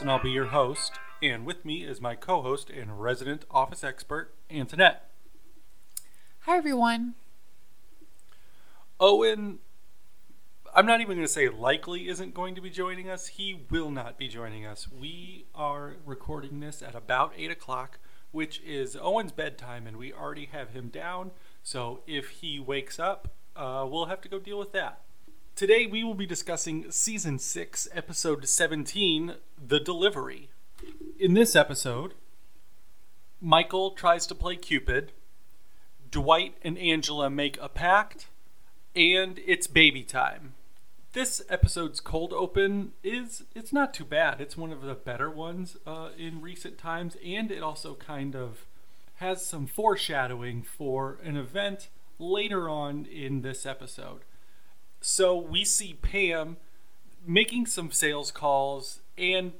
and I'll be your host. And with me is my co-host and resident office expert, Antoinette. Hi, everyone. Owen, I'm not even going to say likely isn't going to be joining us. He will not be joining us. We are recording this at about 8 o'clock, which is Owen's bedtime, and we already have him down. So if he wakes up, uh, we'll have to go deal with that. Today we will be discussing Season 6, Episode 17 The Delivery. In this episode, Michael tries to play Cupid, Dwight and Angela make a pact, and it's baby time. This episode's cold open is it's not too bad. It's one of the better ones uh, in recent times, and it also kind of has some foreshadowing for an event later on in this episode. So we see Pam making some sales calls, and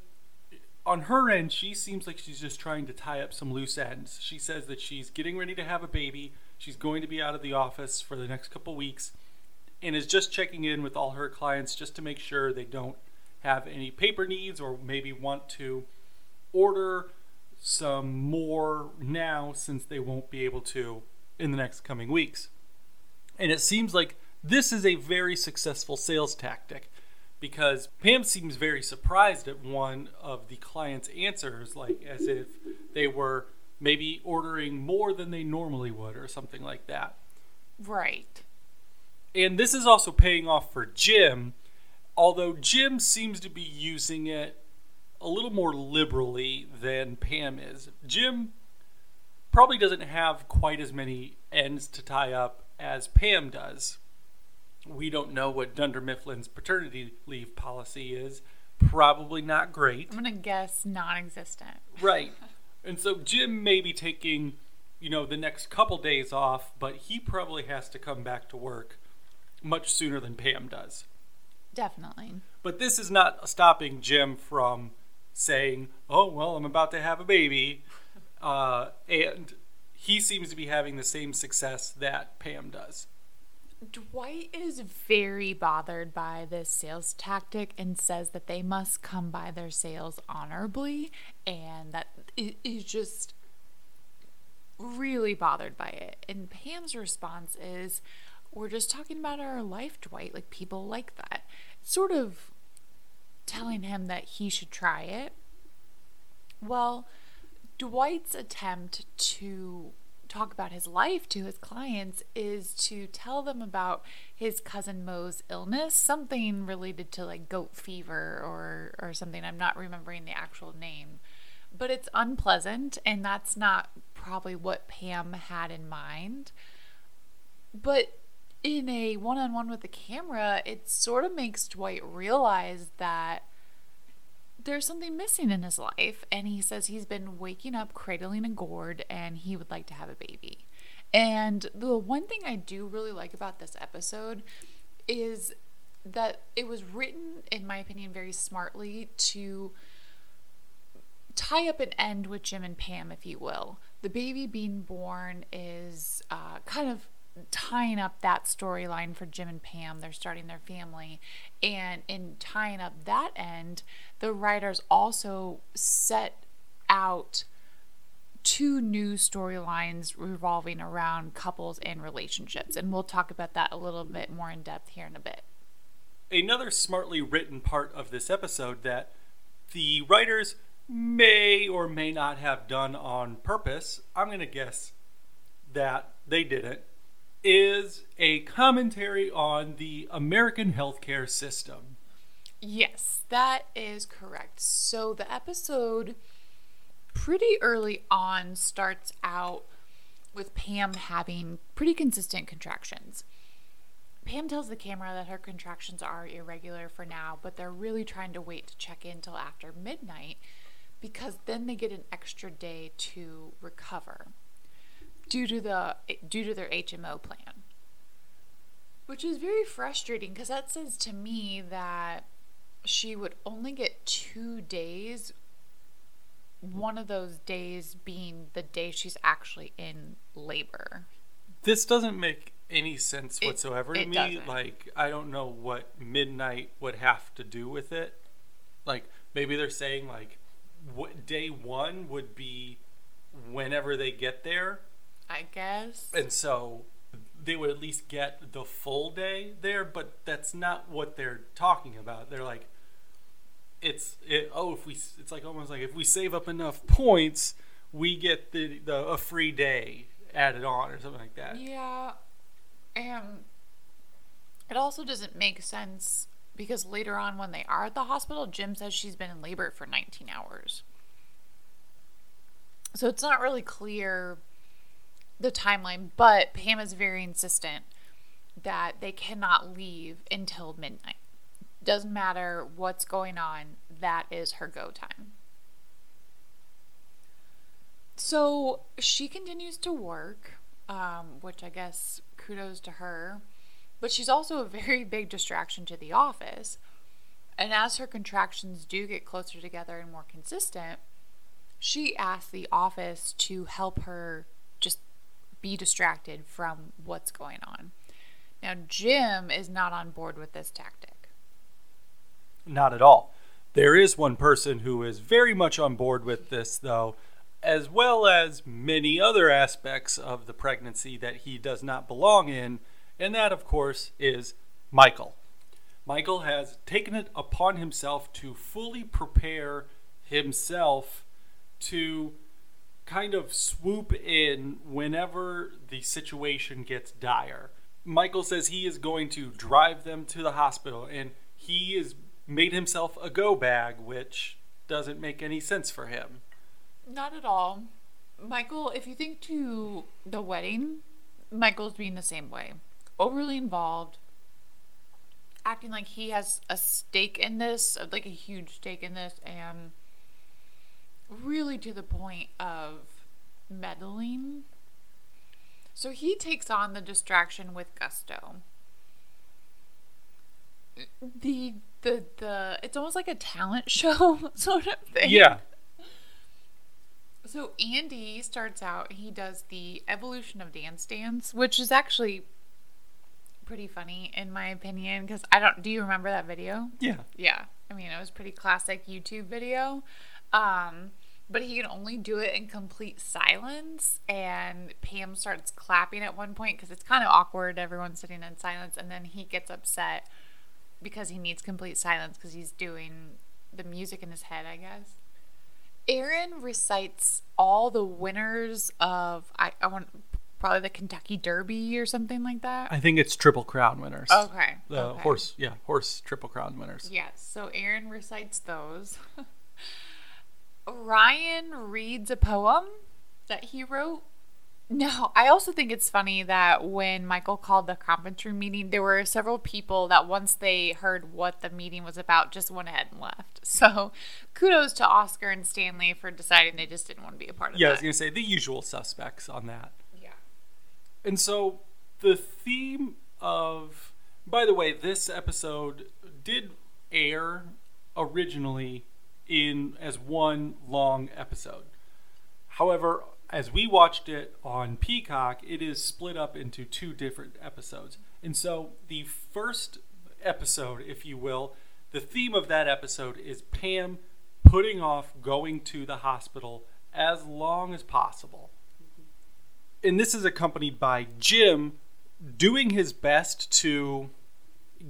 on her end, she seems like she's just trying to tie up some loose ends. She says that she's getting ready to have a baby. She's going to be out of the office for the next couple weeks and is just checking in with all her clients just to make sure they don't have any paper needs or maybe want to order some more now since they won't be able to in the next coming weeks. And it seems like this is a very successful sales tactic because Pam seems very surprised at one of the client's answers, like as if they were maybe ordering more than they normally would or something like that. Right. And this is also paying off for Jim, although Jim seems to be using it a little more liberally than Pam is. Jim probably doesn't have quite as many ends to tie up as Pam does. We don't know what Dunder Mifflin's paternity leave policy is. Probably not great. I'm going to guess non existent. Right. And so Jim may be taking, you know, the next couple days off, but he probably has to come back to work much sooner than Pam does. Definitely. But this is not stopping Jim from saying, "Oh, well, I'm about to have a baby," uh, and he seems to be having the same success that Pam does. Dwight is very bothered by this sales tactic and says that they must come by their sales honorably and that it is just really bothered by it. And Pam's response is, We're just talking about our life, Dwight. Like people like that. Sort of telling him that he should try it. Well, Dwight's attempt to talk about his life to his clients is to tell them about his cousin Mo's illness, something related to like goat fever or or something. I'm not remembering the actual name. But it's unpleasant and that's not probably what Pam had in mind. But in a one-on-one with the camera, it sort of makes Dwight realize that there's something missing in his life and he says he's been waking up cradling a gourd and he would like to have a baby. And the one thing i do really like about this episode is that it was written in my opinion very smartly to tie up an end with jim and pam if you will. The baby being born is uh, kind of tying up that storyline for Jim and Pam. They're starting their family. And in tying up that end, the writers also set out two new storylines revolving around couples and relationships. And we'll talk about that a little bit more in depth here in a bit. Another smartly written part of this episode that the writers may or may not have done on purpose, I'm going to guess that they didn't, is a commentary on the American healthcare system. Yes, that is correct. So the episode pretty early on starts out with Pam having pretty consistent contractions. Pam tells the camera that her contractions are irregular for now, but they're really trying to wait to check in till after midnight because then they get an extra day to recover due to the due to their HMO plan. Which is very frustrating because that says to me that she would only get 2 days one of those days being the day she's actually in labor. This doesn't make any sense It- whatsoever to it me. doesn't. Like, I don't know what midnight would have to do with it. Like, maybe they're saying, like, what day one would be whenever they get there. I guess. And so they would at least get the full day there, but that's not what they're talking about. They're like, it's it. Oh, if we, it's like almost like if we save up enough points, we get the, the a free day added on or something like that. Yeah. And it also doesn't make sense because later on, when they are at the hospital, Jim says she's been in labor for 19 hours. So it's not really clear the timeline, but Pam is very insistent that they cannot leave until midnight. Doesn't matter what's going on, that is her go time. So she continues to work, um, which I guess kudos to her. But she's also a very big distraction to the office. And as her contractions do get closer together and more consistent, she asks the office to help her be distracted from what's going on. Now, Jim is not on board with this tactic. Not at all. There is one person who is very much on board with this, though, as well as many other aspects of the pregnancy that he does not belong in, and that, of course, is Michael. Michael has taken it upon himself to fully prepare himself to kind of swoop in whenever the situation gets dire. Michael says he is going to drive them to the hospital and he has made himself a go bag, which doesn't make any sense for him. Not at all. Michael, if you think to the wedding, Michael's being the same way. Overly involved, acting like he has a stake in this, like a huge stake in this, and really to the point of meddling. So he takes on the distraction with gusto. The the the it's almost like a talent show sort of thing. Yeah. So Andy starts out, he does the evolution of dance dance, which is actually pretty funny in my opinion because I don't do you remember that video? Yeah. Yeah. I mean, it was pretty classic YouTube video. Um but he can only do it in complete silence and Pam starts clapping at one point because it's kind of awkward everyone's sitting in silence and then he gets upset because he needs complete silence because he's doing the music in his head, I guess. Erin recites all the winners of I, I want probably the Kentucky Derby or something like that. I think it's Triple Crown winners. Okay. The okay. horse, yeah, horse Triple Crown winners. Yes. So Erin recites those. Ryan reads a poem that he wrote. No, I also think it's funny that when Michael called the conference room meeting, there were several people that once they heard what the meeting was about, just went ahead and left. So kudos to Oscar and Stanley for deciding they just didn't want to be a part of that. Yeah, I was going to say the usual suspects on that. Yeah. And so the theme of, by the way, this episode did air originally in as one long episode. However, as we watched it on Peacock, it is split up into two different episodes. And so the first episode, if you will, the theme of that episode is Pam putting off going to the hospital as long as possible and this is accompanied by Jim doing his best to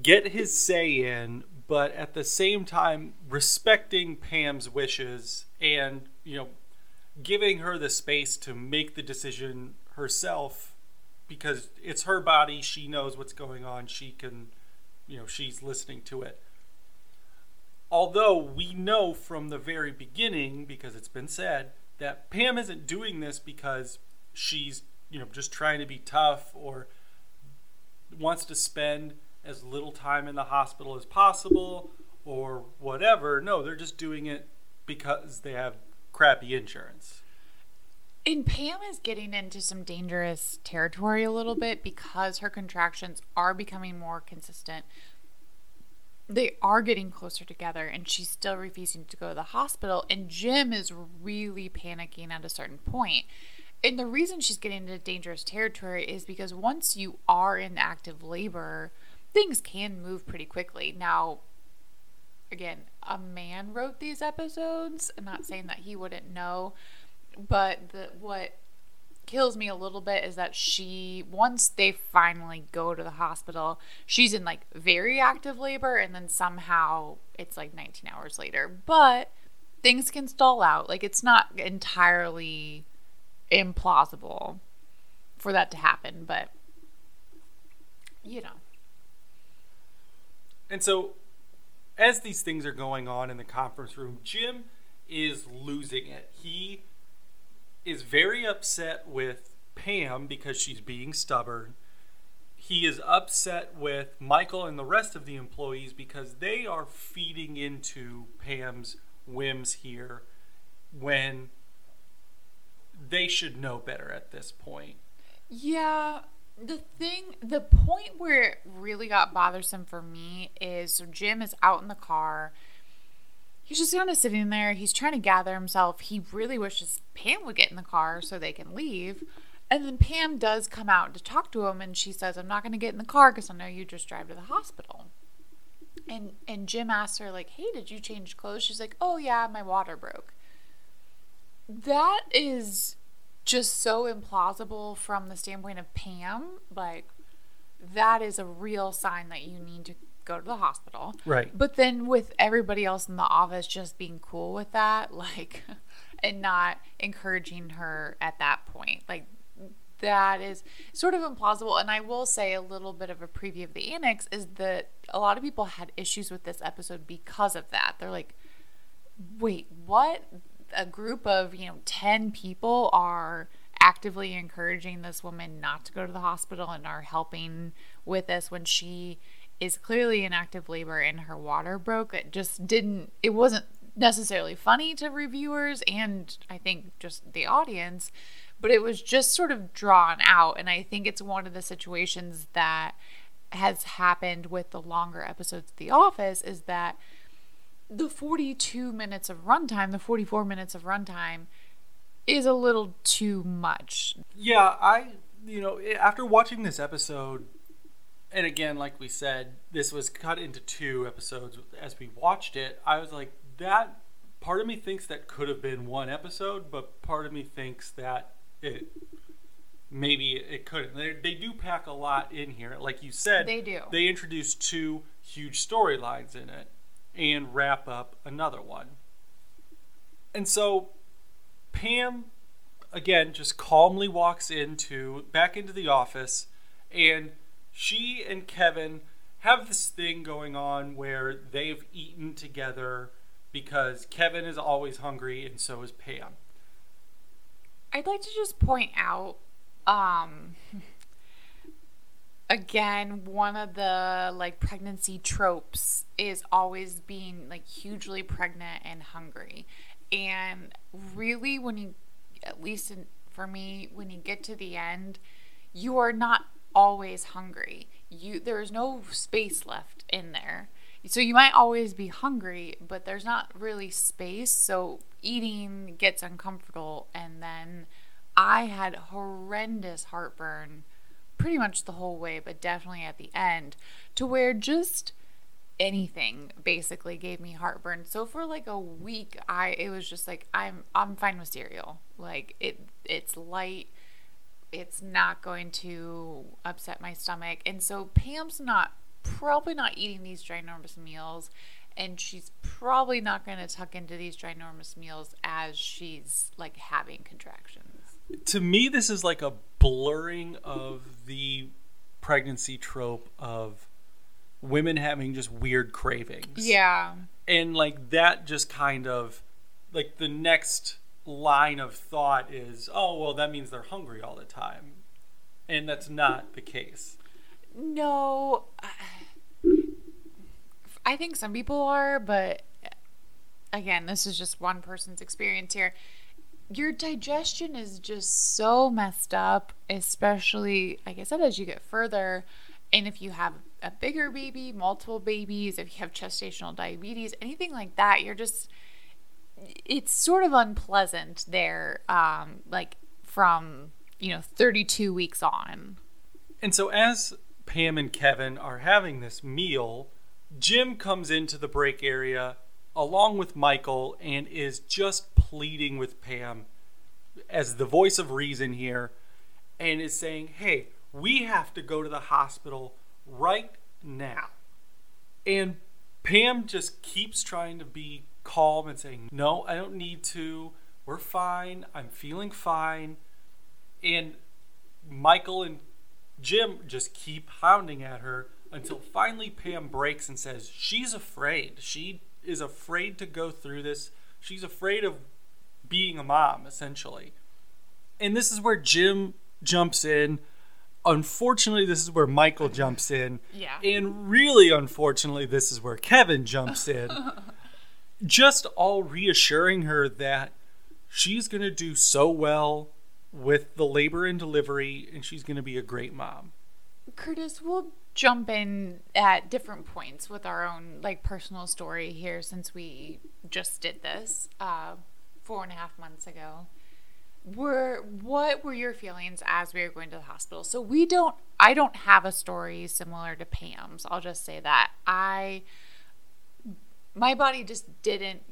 get his say in, but at the same time respecting Pam's wishes and, you know, giving her the space to make the decision herself because it's her body, she knows what's going on, she can, you know, she's listening to it. Although we know from the very beginning, because it's been said, that Pam isn't doing this because she's, you know, just trying to be tough or wants to spend as little time in the hospital as possible or whatever. No, they're just doing it because they have crappy insurance. And Pam is getting into some dangerous territory a little bit because her contractions are becoming more consistent. They are getting closer together, and she's still refusing to go to the hospital. And Jim is really panicking at a certain point. and the reason she's getting into dangerous territory is because once you are in active labor, things can move pretty quickly. Now, again, a man wrote these episodes. I'm not saying that he wouldn't know, but the what kills me a little bit is that she once they finally go to the hospital, she's in like very active labor and then somehow it's like 19 hours later. But things can stall out. Like it's not entirely implausible for that to happen, but you know. And so, as these things are going on in the conference room, Jim is losing it. He is very upset with Pam because she's being stubborn. He is upset with Michael and the rest of the employees because they are feeding into Pam's whims here when they should know better at this point. Yeah, the thing, the point where it really got bothersome for me is so Jim is out in the car. He's just kind of sitting there. He's trying to gather himself. He really wishes Pam would get in the car so they can leave. And then Pam does come out to talk to him, and she says, "I'm not going to get in the car because I know you just drive to the hospital." And and Jim asks her like, "Hey, did you change clothes?" She's like, "Oh yeah, my water broke." That is just so implausible from the standpoint of Pam. Like, that is a real sign that you need to go to the hospital. Right. But then with everybody else in the office just being cool with that, like, and not encouraging her at that point, like, that is sort of implausible. And I will say a little bit of a preview of the annex is that a lot of people had issues with this episode because of that. They're like, wait, what? A group of, you know, 10 people are actively encouraging this woman not to go to the hospital and are helping with this when she is clearly in active labor and her water broke. It just didn't, it wasn't necessarily funny to reviewers and I think just the audience, but it was just sort of drawn out. And I think it's one of the situations that has happened with the longer episodes of The Office is that the 42 minutes of runtime, the 44 minutes of runtime, is a little too much. Yeah, I, you know, eh, after watching this episode, and again, like we said, this was cut into two episodes as we watched it. I was like, that part of me thinks that could have been one episode, but part of me thinks that it maybe it couldn't. They, they do pack a lot in here. Like you said, They do. They introduce two huge storylines in it and wrap up another one. And so Pam again just calmly walks into back into the office and she and Kevin have this thing going on where they've eaten together because Kevin is always hungry and so is Pam. I'd like to just point out um again one of the like pregnancy tropes is always being like hugely pregnant and hungry. And really when you at least in, for me when you get to the end you are not always hungry. You there's no space left in there. So you might always be hungry but there's not really space. So eating gets uncomfortable and then i had horrendous heartburn pretty much the whole way but definitely at the end to where just anything basically gave me heartburn. So for like a week, I it was just like I'm I'm fine with cereal. Like it it's light. It's not going to upset my stomach. And so Pam's not probably not eating these ginormous meals and she's probably not going to tuck into these ginormous meals as she's like having contractions. To me this is like a blurring of the pregnancy trope of women having just weird cravings. Yeah. And like that just kind of like the next line of thought is, oh, well, that means they're hungry all the time. And that's not the case. No. I think some people are, but again, this is just one person's experience here. Your digestion is just so messed up, especially, like I said, as you get further. And if you have a bigger baby, multiple babies, if you have gestational diabetes, anything like that, you're just, it's sort of unpleasant there. Um, like from, you know, 32 weeks on. And so as Pam and Kevin are having this meal, Jim comes into the break area along with Michael and is just pleading with Pam as the voice of reason here and is saying, Hey, we have to go to the hospital right now. And Pam just keeps trying to be calm and saying, No, I don't need to. We're fine. I'm feeling fine. And Michael and Jim just keep hounding at her until finally Pam breaks and says she's afraid. She is afraid to go through this. She's afraid of being a mom, essentially. And this is where Jim jumps in. Unfortunately, this is where Michael jumps in. Yeah. And really, unfortunately, this is where Kevin jumps in. Just all reassuring her that she's going to do so well with the labor and delivery and she's going to be a great mom. Curtis, we'll jump in at different points with our own like personal story here since we just did this uh, four and a half months ago. Were what were your feelings as we were going to the hospital? So we don't I don't have a story similar to Pam's. I'll just say that. I my body just didn't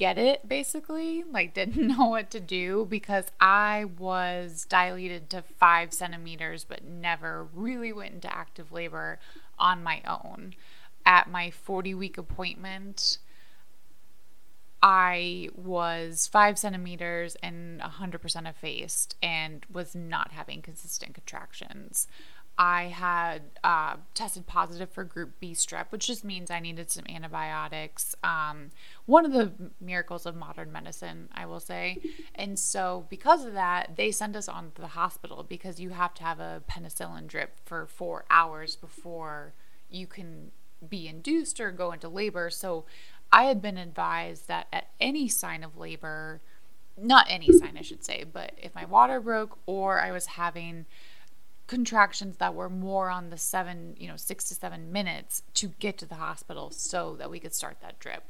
get it basically like didn't know what to do because i was dilated to five centimeters but never really went into active labor on my own. At my 40 week appointment i was five centimeters and 100% effaced and was not having consistent contractions I had uh, tested positive for group B strep, which just means I needed some antibiotics. Um, one of the miracles of modern medicine, I will say. And so, because of that, they sent us on to the hospital because you have to have a penicillin drip for four hours before you can be induced or go into labor. So, I had been advised that at any sign of labor, not any sign, I should say, but if my water broke or I was having contractions that were more on the seven, you know, six to seven minutes to get to the hospital so that we could start that drip.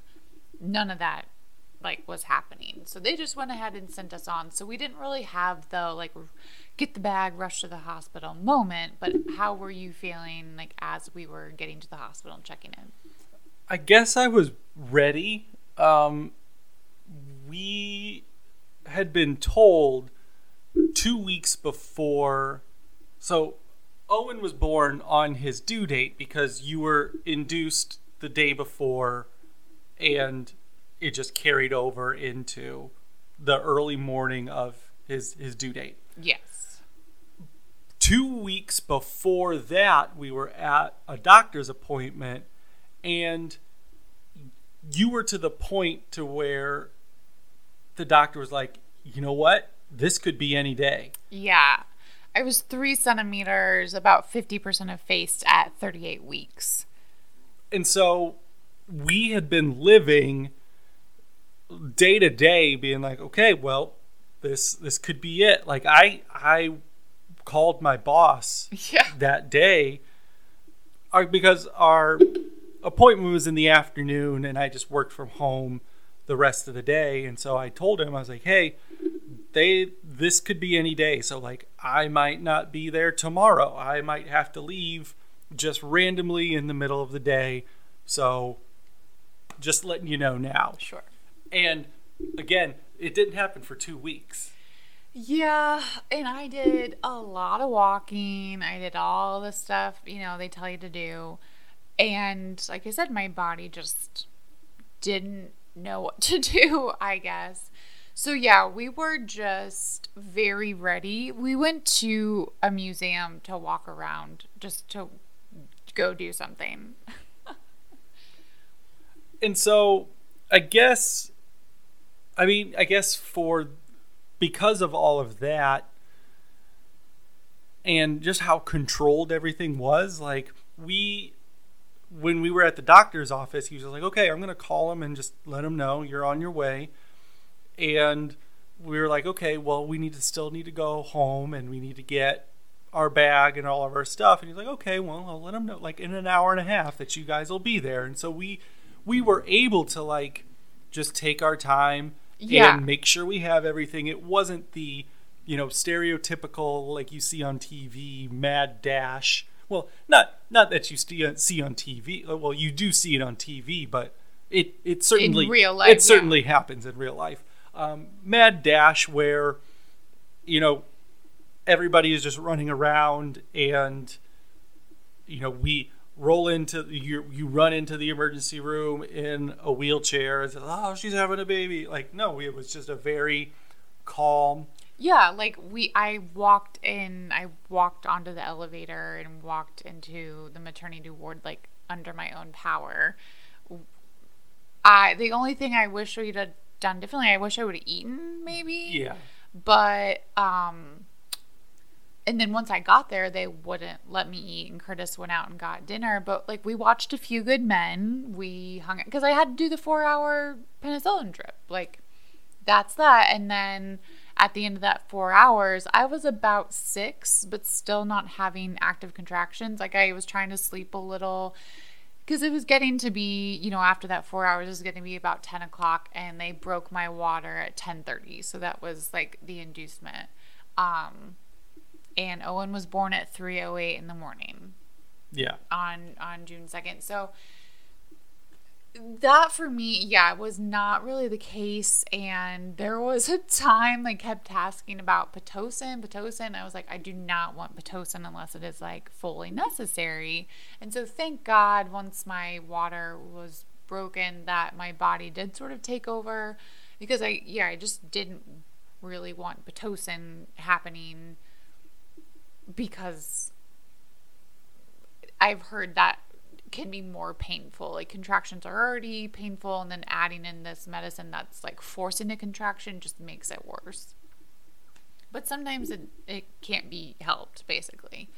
None of that like was happening. So they just went ahead and sent us on. So we didn't really have the like get the bag, rush to the hospital moment, but how were you feeling like as we were getting to the hospital and checking in? I guess I was ready. Um, we had been told two weeks before so Owen was born on his due date because you were induced the day before and it just carried over into the early morning of his his due date. Yes. 2 weeks before that we were at a doctor's appointment and you were to the point to where the doctor was like, "You know what? This could be any day." Yeah. I was three centimeters, about 50% effaced at 38 weeks. And so we had been living day to day being like, okay, well, this this could be it. Like I I called my boss yeah. that day uh, because our appointment was in the afternoon and I just worked from home the rest of the day. And so I told him, I was like, hey, they this could be any day. So like I might not be there tomorrow. I might have to leave just randomly in the middle of the day. So just letting you know now. Sure. And again, it didn't happen for 2 weeks. Yeah, and I did a lot of walking. I did all the stuff, you know, they tell you to do. And like I said, my body just didn't know what to do, I guess. So yeah, we were just very ready. We went to a museum to walk around just to go do something. and so I guess I mean, I guess for because of all of that and just how controlled everything was, like we when we were at the doctor's office, he was like, "Okay, I'm going to call him and just let him know you're on your way." And we were like, okay, well, we need to still need to go home and we need to get our bag and all of our stuff. And he's like, okay, well, I'll let him know like in an hour and a half that you guys will be there. And so we we were able to like just take our time yeah. and make sure we have everything. It wasn't the you know, stereotypical like you see on TV, mad dash. Well, not not that you see see on TV. uh, Well, you do see it on TV, but it it certainly real life, yeah. it certainly happens in real life. Um, mad dash where you know everybody is just running around and you know we roll into you you run into the emergency room in a wheelchair and oh she's having a baby like no it was just a very calm Yeah, like we I walked in I walked onto the elevator and walked into the maternity ward like under my own power. I the only thing I wish we'd have done differently, I wish I would have eaten maybe. yeah But um and then once I got there, they wouldn't let me eat, and Curtis went out and got dinner. But like, we watched A Few Good Men. We hung because I had to do the four-hour penicillin drip. Like, that's that. And then at the end of that four hours, I was about six, but still not having active contractions. Like, I was trying to sleep a little because it was getting to be, you know, after that four hours, it was going to be about ten o'clock, and they broke my water at ten thirty. So that was like the inducement. Um, and Owen was born at three oh eight in the morning yeah on on June 2nd. So that for me, yeah, was not really the case. And there was a time I kept asking about Pitocin, Pitocin. I was like, I do not want Pitocin unless it is like fully necessary. And so thank God once my water was broken that my body did sort of take over because I, yeah, I just didn't really want Pitocin happening because I've heard that can be more painful. Like contractions are already painful, and then adding in this medicine that's like forcing a contraction just makes it worse. But sometimes it, it can't be helped, basically.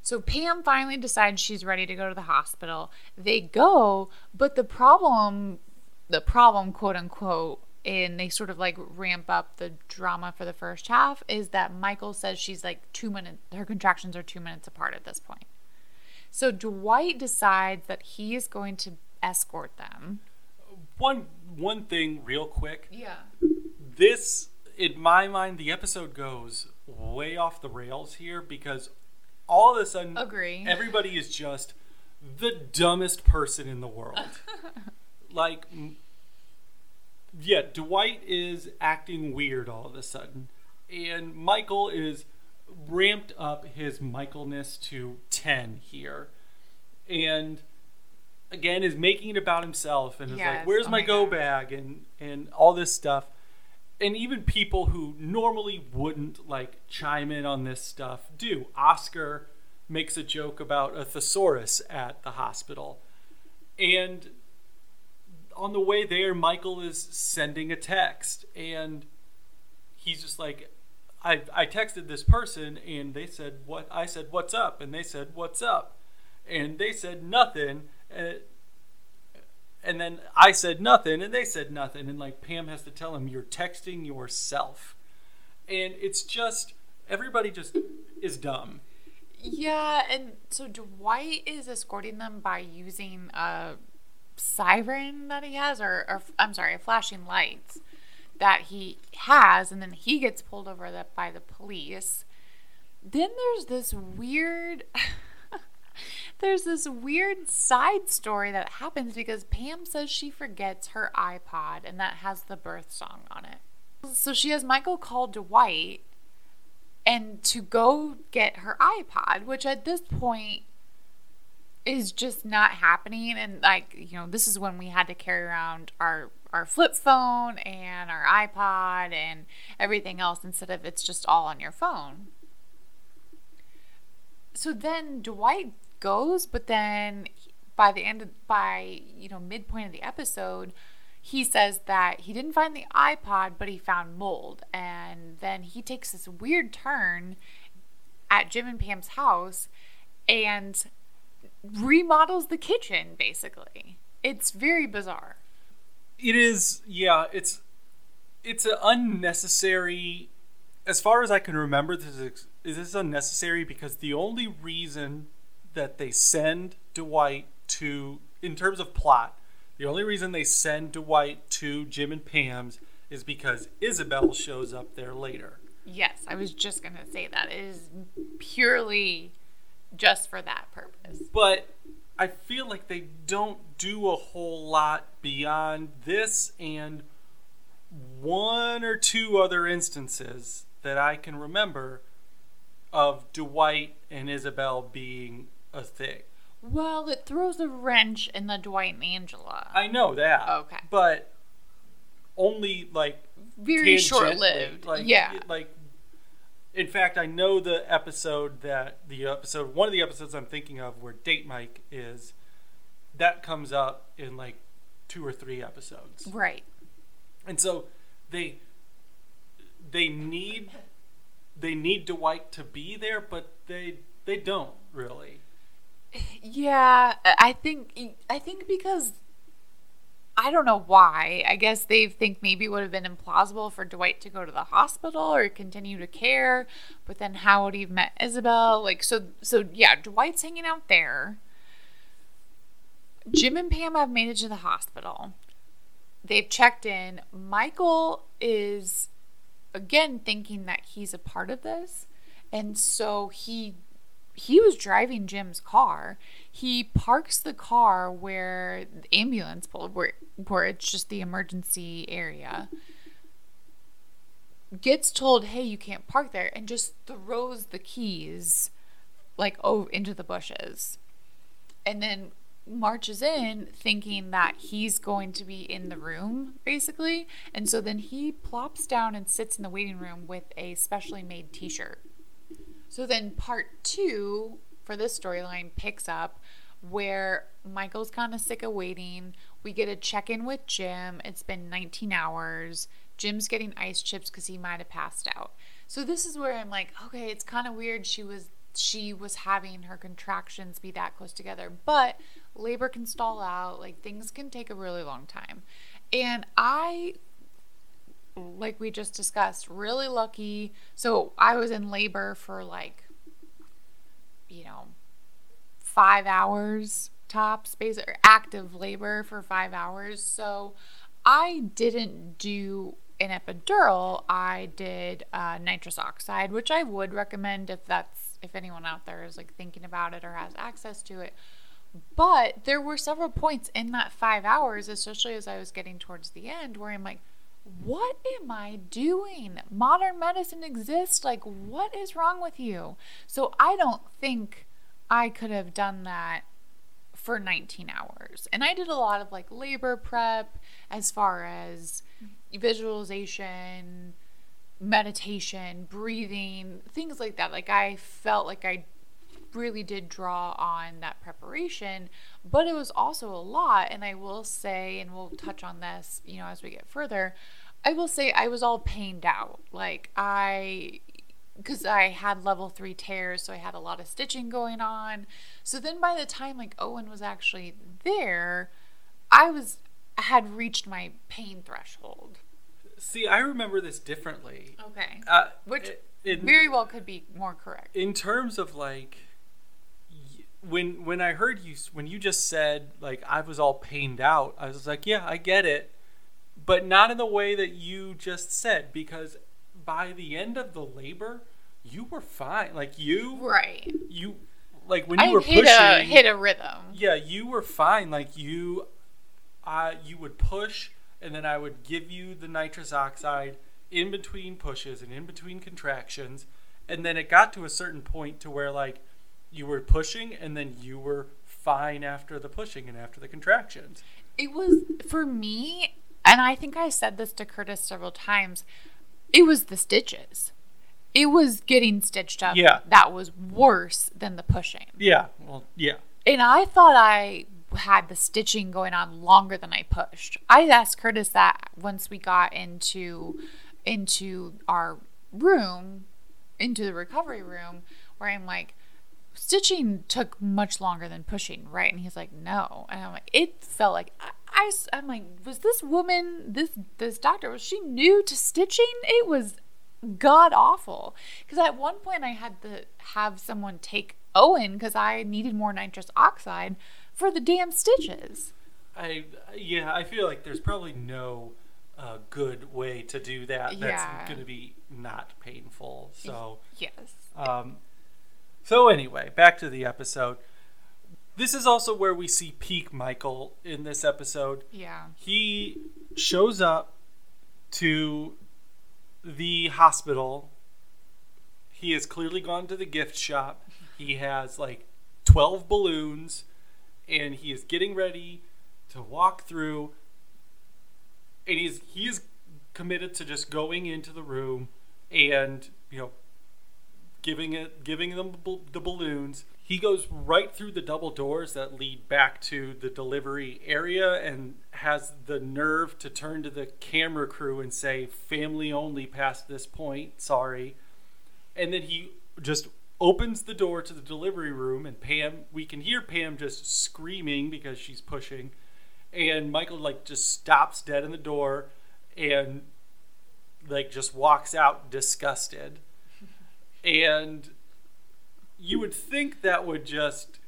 So Pam finally decides she's ready to go to the hospital. They go, but the problem, the problem, quote unquote, and they sort of like ramp up the drama for the first half is that Michael says she's like two minutes, her contractions are two minutes apart at this point. So Dwight decides that he is going to escort them. one one thing real quick Yeah. this in my mind the episode goes way off the rails here because all of a sudden Agree. everybody is just the dumbest person in the world like yeah dwight is acting weird all of a sudden and michael is ramped up his michaelness to 10 here. And again is making it about himself and is like where's Oh my, my go bag? And and all this stuff. And even people who normally wouldn't like chime in on this stuff do. Oscar makes a joke about a thesaurus at the hospital. And on the way there michael is sending a text. And he's just like I, I texted this person and they said what I said what's up? And they said what's up? And they said nothing and, and then I said nothing and they said nothing. And like Pam has to tell him you're texting yourself. And it's just everybody just is dumb. Yeah, and so Dwight is escorting them by using a siren that he has, or, or I'm sorry, flashing lights that he has, and then he gets pulled over that by the police. Then there's this weird. There's this weird side story that happens because Pam says she forgets her iPod and that has the birth song on it. So she has Michael call Dwight and to go get her iPod, which at this point is just not happening. And like, you know, this is when we had to carry around our our flip phone and our iPod and everything else instead of it's just all on your phone. So then Dwight goes, but then by the end of by you know midpoint of the episode, he says that he didn't find the iPod, but he found mold, and then he takes this weird turn at Jim and Pam's house and remodels the kitchen. Basically, it's very bizarre. it is yeah it's it's an unnecessary as far as i can remember this is this is unnecessary because the only reason that they send dwight to in terms of plot the only reason they send dwight to jim and pam's is because isabel shows up there later Yes, I was just going to say that. It is purely just for that purpose. But I feel like they don't do a whole lot beyond this and one or two other instances that I can remember of Dwight and Isabel being a thing. Well, it throws a wrench in the Dwight and Angela. I know that. Okay. But only like Very short lived. Like, yeah. Like, in fact, I know the episode that the episode one of the episodes I'm thinking of where Date Mike is. That comes up in like two or three episodes, Right. and so they they need they need Dwight to be there, but they they don't really. Yeah, I think I think because I don't know why. I guess they think maybe it would have been implausible for Dwight to go to the hospital or continue to care, but then how would he have met Isabel? Like so so yeah, Dwight's hanging out there. Jim and Pam have made it to the hospital. They've checked in. Michael is again thinking that he's a part of this. And so he he was driving Jim's car. He parks the car where the ambulance pulled, where where it's just the emergency area. Gets told, "Hey, you can't park there," and just throws the keys like oh into the bushes, and then marches in thinking that he's going to be in the room basically and so then he plops down and sits in the waiting room with a specially made t-shirt so then part two for this storyline picks up where Michael's kind of sick of waiting. We get a check in with Jim. It's been 19 hours. Jim's getting ice chips because he might have passed out. So this is where I'm like, okay, it's kind of weird. She was she was having her contractions be that close together, but labor can stall out. Like things can take a really long time, and I like we just discussed, really lucky. So I was in labor for like, you know, five hours tops, basic or active labor for five hours. So I didn't do an epidural. I did uh, nitrous oxide, which I would recommend if that's if anyone out there is like thinking about it or has access to it. But there were several points in that five hours, especially as I was getting towards the end, where I'm like, what am I doing? Modern medicine exists. Like, what is wrong with you? So, I don't think I could have done that for 19 hours. And I did a lot of like labor prep as far as visualization, meditation, breathing, things like that. Like, I felt like I really did draw on that preparation, but it was also a lot. And I will say, and we'll touch on this, you know, as we get further, I will say I was all pained out. Like, I, because I had level three tears, so I had a lot of stitching going on. So then by the time like Owen was actually there, I was, I had reached my pain threshold. See, I remember this differently. Okay. Uh, Which in, very well could be more correct. in terms of like when when I heard you when you just said like I was all pained out, I was like, yeah, I get it, but not in the way that you just said because by the end of the labor, you were fine. Like you Right. you like when you I were hit pushing a hit a rhythm. yeah, you were fine. Like you, I you would push, and then I would give you the nitrous oxide in between pushes and in between contractions, and then it got to a certain point to where like you were pushing, and then you were fine after the pushing and after the contractions. It was for me, and I think I said this to Curtis several times. It was the stitches. It was getting stitched up. Yeah. That was worse than the pushing. Yeah, well, yeah, And I thought I had the stitching going on longer than I pushed. I asked Curtis that once we got into into our room, into the recovery room, where I'm like, stitching took much longer than pushing, right? And he's like, no. And I'm like, it felt like I, I am like, was this woman, this this doctor, was she new to stitching? It was god awful. Because at one point I had to have someone take Owen because I needed more nitrous oxide for the damn stitches. I yeah, I feel like there's probably no a good way to do that. That's Yeah. going to be not painful. So. Yes. Um, so anyway, back to the episode. This is also where we see peak Michael in this episode. Yeah. He shows up to the hospital. He has clearly gone to the gift shop. He has like 12 balloons and he is getting ready to walk through and he's he is committed to just going into the room and you know giving it giving them the balloons. He goes right through the double doors that lead back to the delivery area and has the nerve to turn to the camera crew and say family only past this point sorry. And then he just opens the door to the delivery room and pam we can hear pam just screaming because she's pushing. And michael like just stops dead in the door and like just walks out disgusted and you would think that would just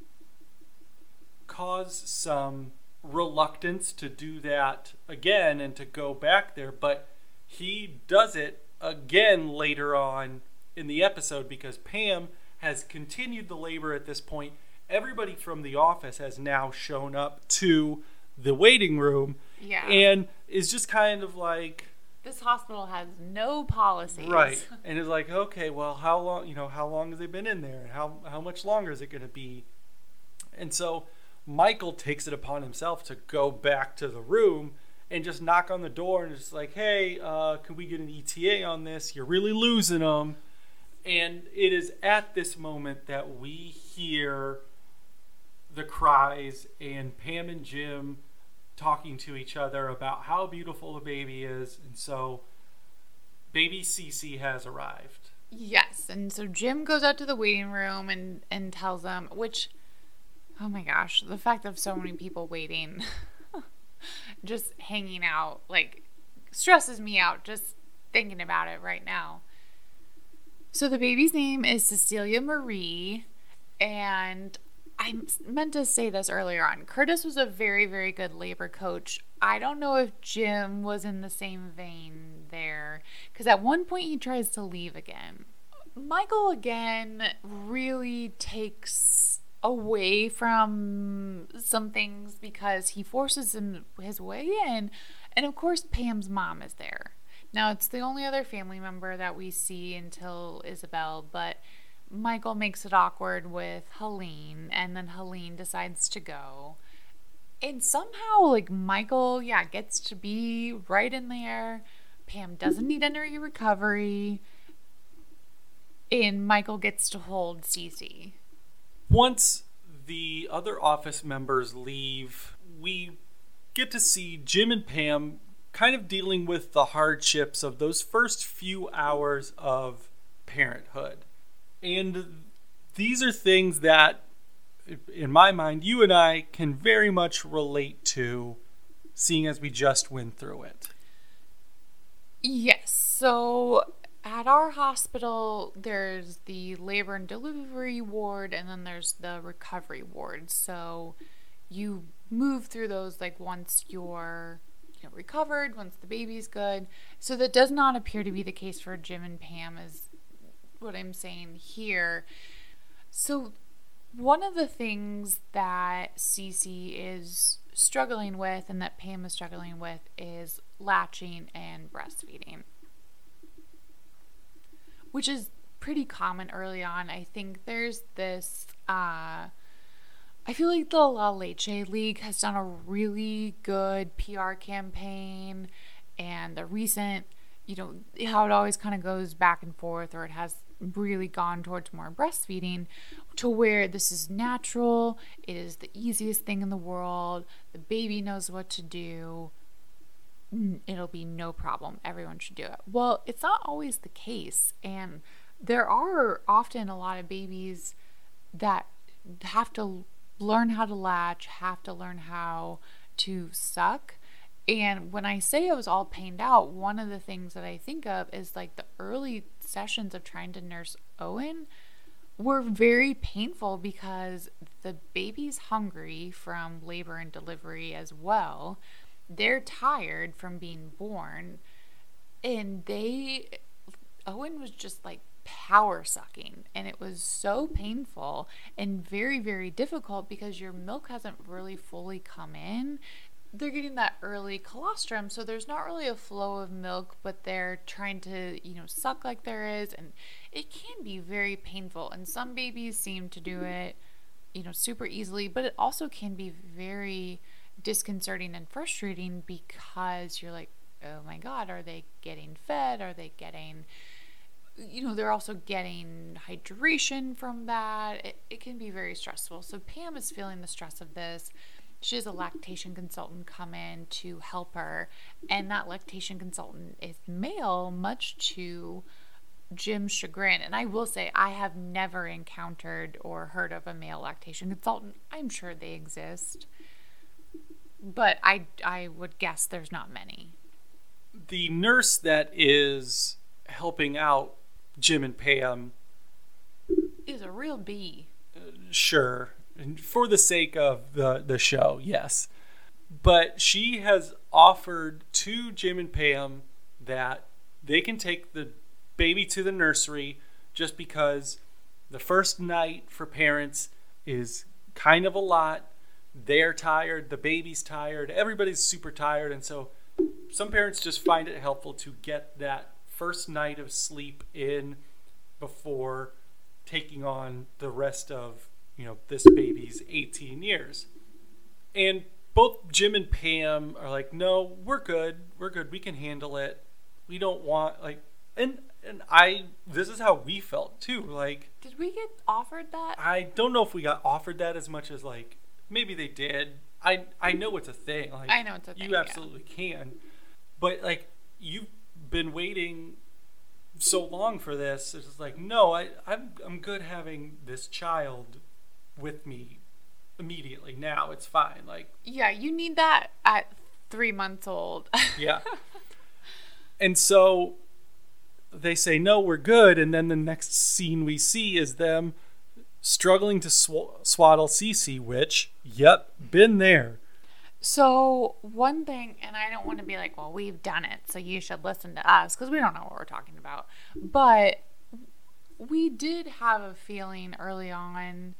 cause some reluctance to do that again and to go back there but he does it again later on in the episode because Pam has continued the labor at this point everybody from the office has now shown up to the waiting room Yeah. and is just kind of like This hospital has no policies. Right. And it's like, okay, well, how long, you know, how long has they been in there? And how, how much longer is it going to be? And so Michael takes it upon himself to go back to the room and just knock on the door and just like, hey, uh, can we get an ETA on this? You're really losing them. And it is at this moment that we hear the cries and Pam and Jim talking to each other about how beautiful the baby is. And so baby Cece has arrived. Yes, and so Jim goes out to the waiting room and and tells them, which, oh my gosh, the fact of so many people waiting, just hanging out, like stresses me out just thinking about it right now. So the baby's name is Cecilia Marie, and I meant to say this earlier on. Curtis was a very, very good labor coach. I don't know if Jim was in the same vein there, because at one point he tries to leave again. Michael again really takes away from some things because he forces him his way in, and of course Pam's mom is there. Now it's the only other family member that we see until Isabel, but Michael makes it awkward with Helene, and then Helene decides to go. And somehow, like, Michael, yeah, gets to be right in there. Pam doesn't need any recovery. And Michael gets to hold Cece. Once the other office members leave, we get to see Jim and Pam kind of dealing with the hardships of those first few hours of parenthood. And these are things that, in my mind, you and I can very much relate to, seeing as we just went through it. Yes. So at our hospital, there's the labor and delivery ward, and then there's the recovery ward. So you move through those like once you're you know, recovered, once the baby's good. So that does not appear to be the case for Jim and Pam, is what I'm saying here. So one of the things that Cece is struggling with and that Pam is struggling with is latching and breastfeeding, which is pretty common early on. I think there's this. Uh, I feel like the La Leche League has done a really good PR campaign, and the recent, you know, how it always kind of goes back and forth, or it has really gone towards more breastfeeding to where this is natural, it is the easiest thing in the world, the baby knows what to do, it'll be no problem. Everyone should do it. Well, it's not always the case. And there are often a lot of babies that have to learn how to latch, have to learn how to suck. And when I say I was all pained out, one of the things that I think of is like the early sessions of trying to nurse Owen were very painful because the baby's hungry from labor and delivery as well. they're tired from being born and they Owen was just like power sucking and it was so painful and very very difficult because your milk hasn't really fully come in they're getting that early colostrum so there's not really a flow of milk but they're trying to you know suck like there is and it can be very painful and some babies seem to do mm-hmm. it you know super easily but it also can be very disconcerting and frustrating because you're like oh my god are they getting fed? Are they getting you know they're also getting hydration from that. It, it can be very stressful. So pam is feeling the stress of this she has a lactation consultant come in to help her and that lactation consultant is male much to jim's chagrin. And i will say i have never encountered or heard of a male lactation consultant. I'm sure they exist but i i would guess there's not many. The nurse that is helping out Jim and Pam, is a real bee. Uh, sure, and for the sake of the, the show, yes. But she has offered to Jim and Pam that they can take the baby to the nursery just because the first night for parents is kind of a lot. They're tired, the baby's tired, everybody's super tired, and so some parents just find it helpful to get that first night of sleep in before taking on the rest of you know this baby's 18 years. And both jim and pam are like no we're good. We're good. We can handle it. We don't want like and and i this is how we felt too like did we get offered that? I don't know if we got offered that as much as like maybe they did. I i know it's a thing like I know it's a thing, you yeah. absolutely can. But like you've been waiting so long for this. It's just like no i i'm, I'm good having this child with me immediately now it's fine like Yeah, you need that at three months old. yeah and so they say no we're good and then the next scene we see is them struggling to sw- swaddle Cece, which yep been there so, one thing, and I don't want to be like, well, we've done it, so you should listen to us because we don't know what we're talking about. But we did have a feeling early on.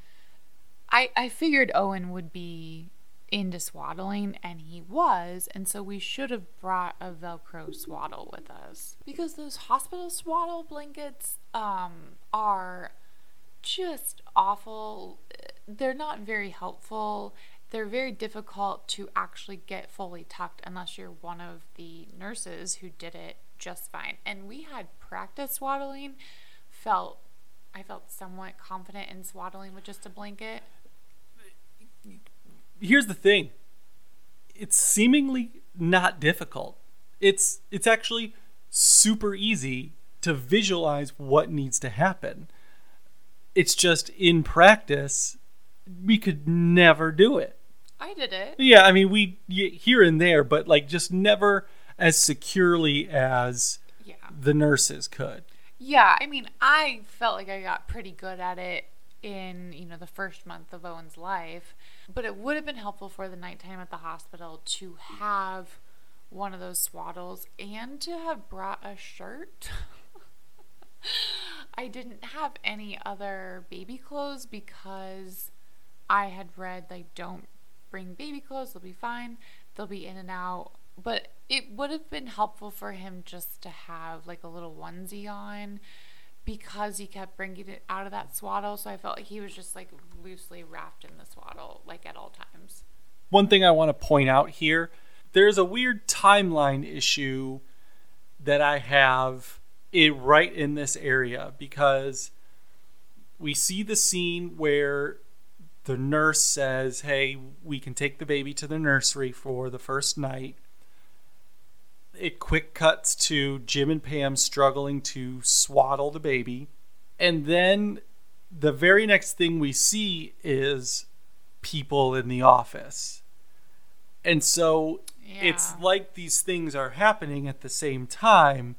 I, I figured Owen would be into swaddling, and he was, and so we should have brought a Velcro swaddle with us because those hospital swaddle blankets um, are just awful. They're not very helpful. They're very difficult to actually get fully tucked unless you're one of the nurses who did it just fine. And we had practice swaddling. Felt I felt somewhat confident in swaddling with just a blanket. Here's the thing. It's seemingly not difficult. It's it's actually super easy to visualize what needs to happen. It's just in practice we could never do it. I did it. yeah i mean we here and there but like just never as securely as Yeah. the nurses could. Yeah, I mean, I felt like I got pretty good at it in, you know, the first month of Owen's life, but it would have been helpful for the nighttime at the hospital to have one of those swaddles and to have brought a shirt. I didn't have any other baby clothes because I had read like don't bring baby clothes, they'll be fine. They'll be in and out. But it would have been helpful for him just to have like a little onesie on because he kept bringing it out of that swaddle. So I felt like he was just like loosely wrapped in the swaddle, like at all times. one thing I want to point out here there's a weird timeline issue that I have it right in this area because we see the scene where the nurse says, Hey, we can take the baby to the nursery for the first night. It quick cuts to Jim and Pam struggling to swaddle the baby. And then the very next thing we see is people in the office. And so it's like these things are happening at the same time.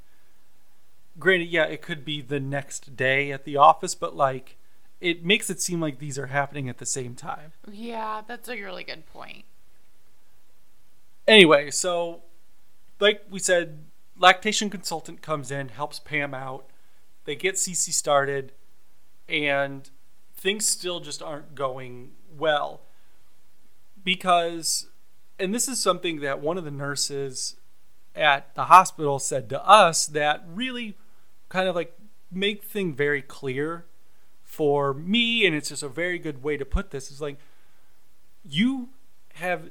Granted, yeah, it could be the next day at the office, but like it makes it seem like these are happening at the same time. Yeah, that's a really good point. anyway, so like we said, lactation consultant comes in, helps Pam out. They get Cece started, and things still just aren't going well because, and this is something that one of the nurses at the hospital said to us that really kind of like make thing very clear for me and it's just a very good way to put this is like you have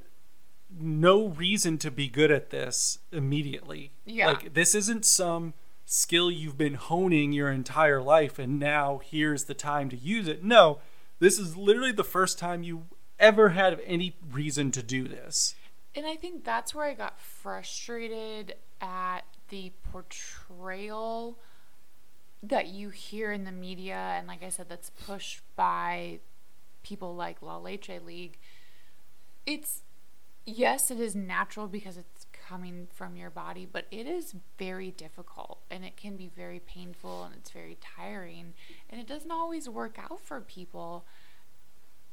no reason to be good at this immediately Yeah. like this isn't some skill you've been honing your entire life and now here's the time to use it no this is literally the first time you ever had any reason to do this And I think that's where I got frustrated at the portrayal that you hear in the media. And like I said, that's pushed by people like La Leche League. It's, yes, it is natural because it's coming from your body, but it is very difficult and it can be very painful and it's very tiring. And it doesn't always work out for people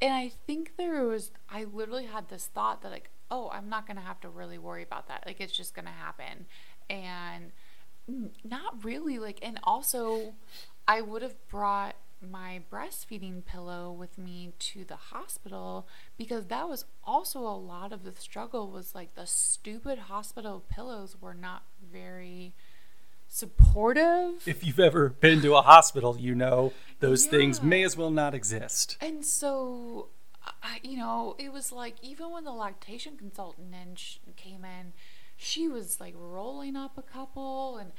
and I think there was I literally had this thought that like, oh, I'm not gonna have to really worry about that. Like it's just gonna happen, and not really. Like, and also, I would have brought my breastfeeding pillow with me to the hospital because that was also a lot of the struggle was like the stupid hospital pillows were not very supportive if you've ever been to a hospital, you know those things may as well not exist. And so, I, you know, it was like even when the lactation consultant and came in, she was like rolling up a couple, and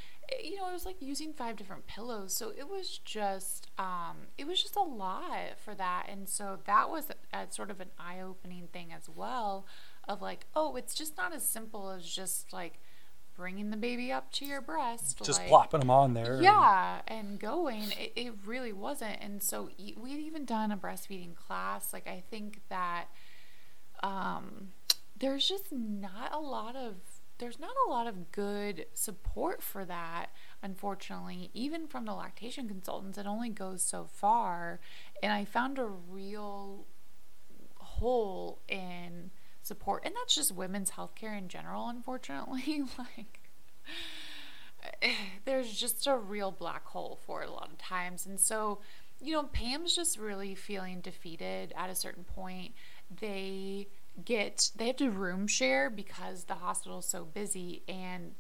you know, it was like using five different pillows. So it was just, um, it was just a lot for that. And so that was a, a sort of an eye-opening thing as well, of like, oh, it's just not as simple as just like bringing the baby up to your breast, Just like, plopping them on there. yeah, and going, it, it really wasn't. And so we had even done a breastfeeding class. Like, I think that um, there's just not a lot of there's not a lot of good support for that unfortunately even from the lactation consultants. It only goes so far. And i found a real hole in support. And that's just women's healthcare in general unfortunately. Like there's just a real black hole for it a lot of times. And so you know pam's just really feeling defeated at a certain point. They get they have to room share because the hospital's so busy and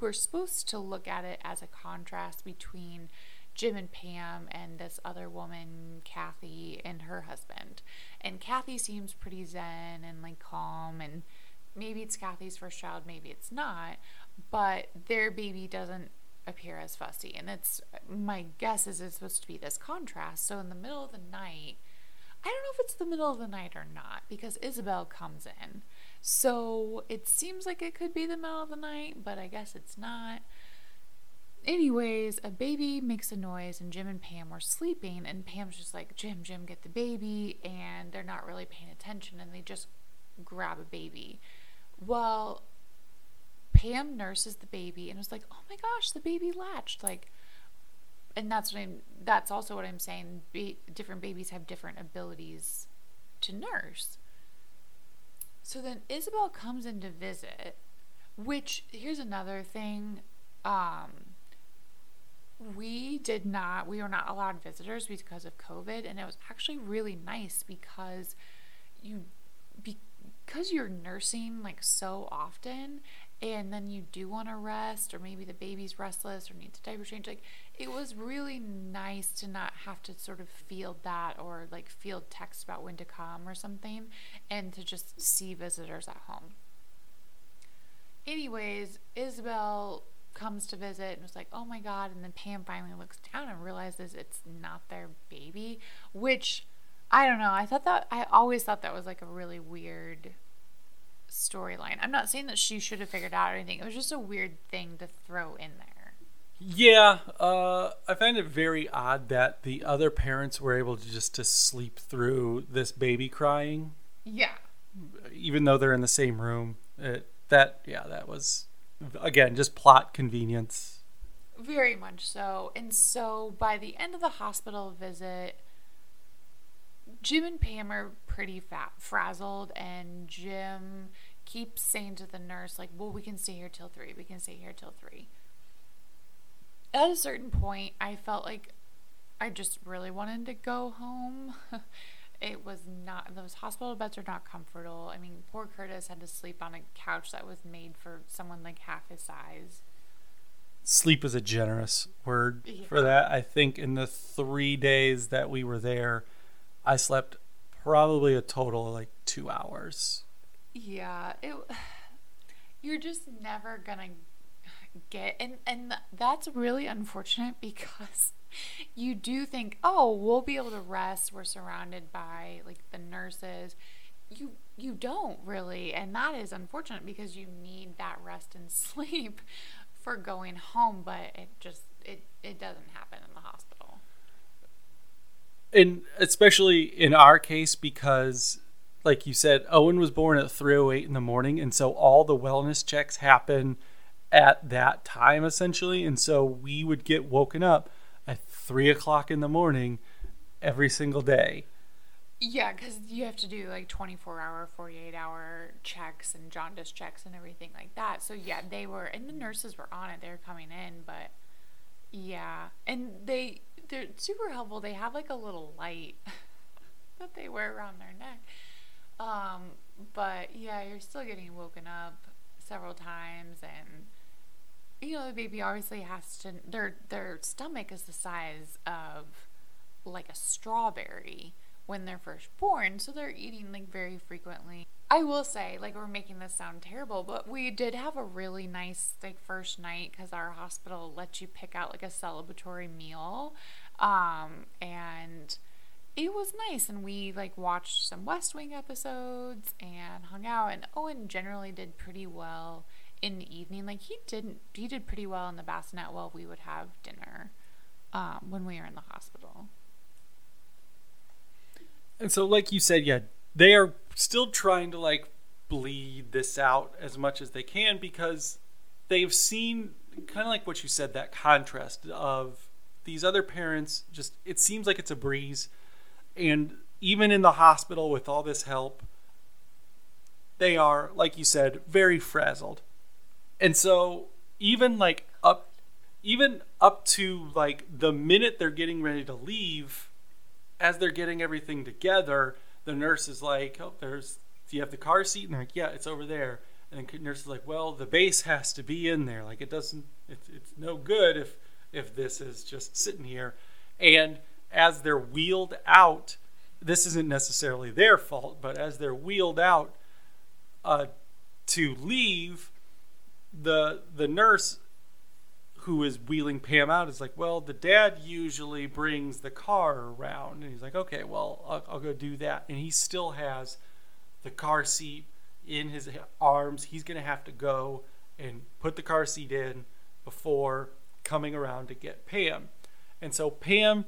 we're supposed to look at it as a contrast between Jim and Pam and this other woman, Kathy, and her husband. And Kathy seems pretty zen and like calm, and maybe it's Kathy's first child, maybe it's not, but their baby doesn't appear as fussy. And it's my guess is it's supposed to be this contrast. So in the middle of the night, I don't know if it's the middle of the night or not because Isabel comes in. So it seems like it could be the middle of the night, but I guess it's not. Anyways, a baby makes a noise, and Jim and Pam were sleeping, and Pam's just like, Jim, Jim, get the baby, and they're not really paying attention, and they just grab a baby. Well, Pam nurses the baby and was like, "Oh my gosh, the baby latched!" Like, and that's what I'm. That's also what I'm saying. Ba- different babies have different abilities to nurse. So then Isabel comes in to visit, which here's another thing. Um, we did not. We were not allowed visitors because of COVID, and it was actually really nice because you because you're nursing like so often and then you do want to rest or maybe the baby's restless or needs a diaper change like it was really nice to not have to sort of field that or like field text about when to come or something and to just see visitors at home anyways isabel comes to visit and was like oh my god and then pam finally looks down and realizes it's not their baby which I don't know. I thought that I always thought that was like a really weird storyline. I'm not saying that she should have figured out anything. It was just a weird thing to throw in there. Yeah, uh, I find it very odd that the other parents were able to just to sleep through this baby crying, Yeah. even though they're in the same room. It, that yeah, that was again just plot convenience. Very much so. And so by the end of the hospital visit, Jim and Pam are pretty fat, frazzled, and Jim keeps saying to the nurse, like, well, we can stay here till three. We can stay here till three. At a certain point, I felt like I just really wanted to go home. it was not, those hospital beds are not comfortable. I mean, poor Curtis had to sleep on a couch that was made for someone like half his size. Sleep is a generous word Yeah. for that. I think in the three days that we were there, I slept probably a total of like two hours. Yeah, it. You're just never gonna get, and and that's really unfortunate because you do think, oh, we'll be able to rest. We're surrounded by like the nurses. You you don't really, and that is unfortunate because you need that rest and sleep for going home, but it just it it doesn't happen in the hospital. and especially in our case because like you said owen was born at 308 in the morning and so all the wellness checks happen at that time essentially and so we would get woken up at 3 o'clock in the morning every single day Yeah, because you have to do like 24 hour, 48 hour checks and jaundice checks and everything like that. So, yeah, they were, and the nurses were on it. They were coming in, but yeah. And they, they're super helpful. They have like a little light that they wear around their neck. Um, but yeah, you're still getting woken up several times and you know the baby obviously has to their their stomach is the size of like a strawberry when they're first born, so they're eating like very frequently. I will say, like we're making this sound terrible, but we did have a really nice like first night because our hospital lets you pick out like a celebratory meal, um, and it was nice. And we like watched some West Wing episodes and hung out. And Owen generally did pretty well in the evening. Like he didn't, he did pretty well in the bassinet while we would have dinner um, when we were in the hospital. and so like you said yeah they are still trying to like bleed this out as much as they can because they've seen kind of like what you said that contrast of these other parents just it seems like it's a breeze and even in the hospital with all this help they are like you said very frazzled and so even like up even up to like the minute they're getting ready to leave as they're getting everything together the nurse is like oh there's do you have the car seat? And they're like yeah it's over there. And the nurse is like well the base has to be in there. Like it doesn't it's, it's no good if if this is just sitting here. And as they're wheeled out this isn't necessarily their fault but as they're wheeled out uh, to leave the the nurse who is wheeling Pam out is like, well, the dad usually brings the car around, and he's like, okay, well, I'll, I'll go do that, and he still has the car seat in his arms. He's gonna have to go and put the car seat in before coming around to get Pam, and so Pam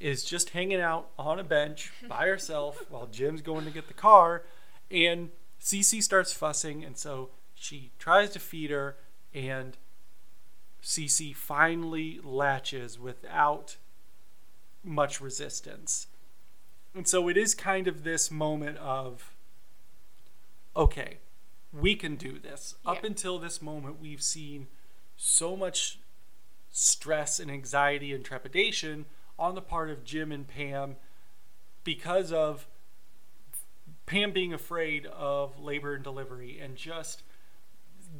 is just hanging out on a bench by herself while Jim's going to get the car, and Cece starts fussing, and so she tries to feed her, and Cece finally latches without much resistance. And so it is kind of this moment of okay, we can do this. Up until this moment, we've seen so much stress and anxiety and trepidation on the part of Jim and Pam because of Pam being afraid of labor and delivery and just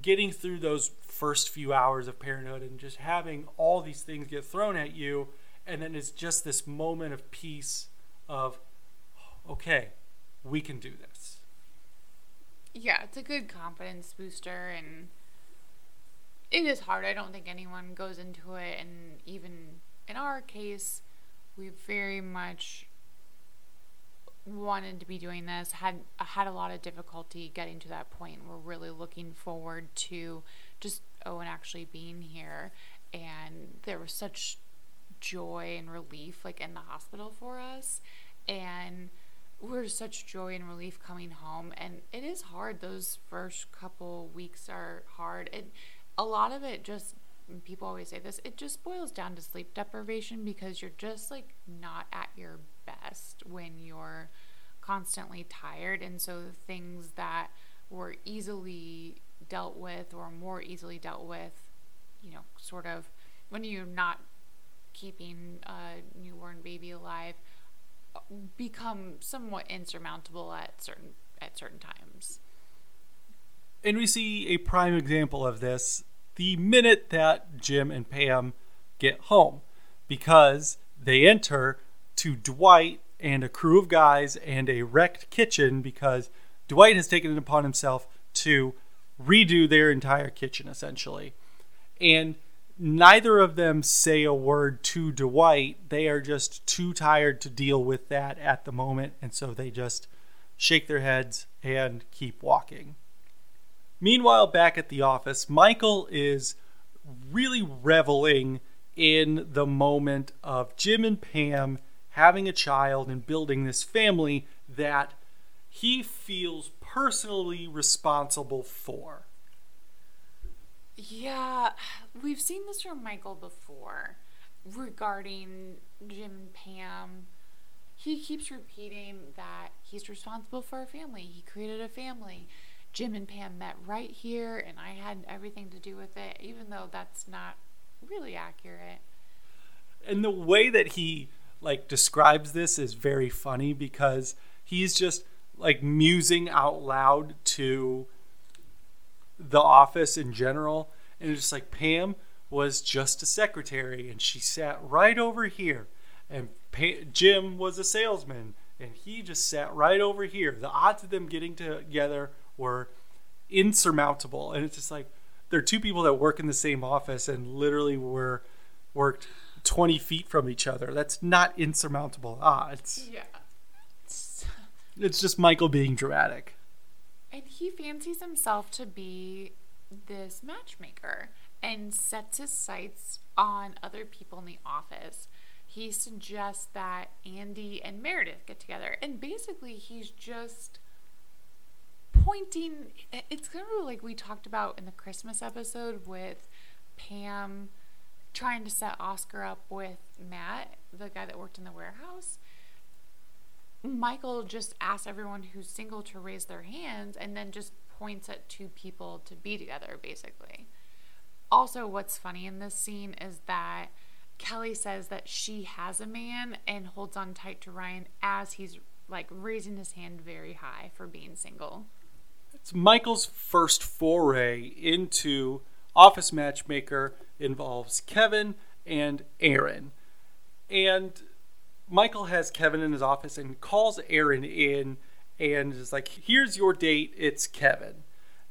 getting through those first few hours of parenthood and just having all these things get thrown at you and then it's just this moment of peace of okay we can do this Yeah, it's a good confidence booster, and it is hard. I don't think anyone goes into it, and even in our case, we very much wanted to be doing this. had had a lot of difficulty getting to that point. We're really looking forward to just Owen actually being here, and there was such joy and relief like in the hospital for us, and we're such joy and relief coming home and it is hard those first couple weeks are hard it a lot of it just people always say this it just boils down to sleep deprivation because you're just like not at your best when you're constantly tired and so things that were easily dealt with or more easily dealt with, you know, sort of when you're not keeping a newborn baby alive become somewhat insurmountable at certain at certain times. And we see a prime example of this the minute that Jim and Pam get home because they enter to Dwight and a crew of guys and a wrecked kitchen because Dwight has taken it upon himself to redo their entire kitchen essentially. And neither of them say a word to Dwight. They are just too tired to deal with that at the moment. And so they just shake their heads and keep walking. Meanwhile, back at the office, Michael is really reveling in the moment of Jim and Pam having a child and building this family that he feels personally responsible for. Yeah, we've seen this from Michael before regarding Jim and Pam. He keeps repeating that he's responsible for a family. He created a family. Jim and Pam met right here, and I had everything to do with it, even though that's not really accurate. And the way that he like describes this is very funny because he's just like musing out loud to the office in general and it's just like Pam was just a secretary and she sat right over here and pa- Jim was a salesman and he just sat right over here the odds of them getting together were insurmountable. And it's just like there are two people that work in the same office and literally were worked 20 feet from each other. That's not insurmountable odds. Yeah. it's just michael being dramatic. And he fancies himself to be this matchmaker and sets his sights on other people in the office. He suggests that Andy and Meredith get together, and basically, he's just pointing. It's kind of like we talked about in the Christmas episode with Pam trying to set Oscar up with Matt, the guy that worked in the warehouse. Michael just asks everyone who's single to raise their hands and then just points at two people to be together, basically. Also, what's funny in this scene is that Kelly says that she has a man and holds on tight to Ryan as he's like raising his hand very high for being single. It's Michael's first foray into Office Matchmaker involves Kevin and Erin. And Michael has Kevin in his office and calls Erin in and is like, here's your date, it's Kevin.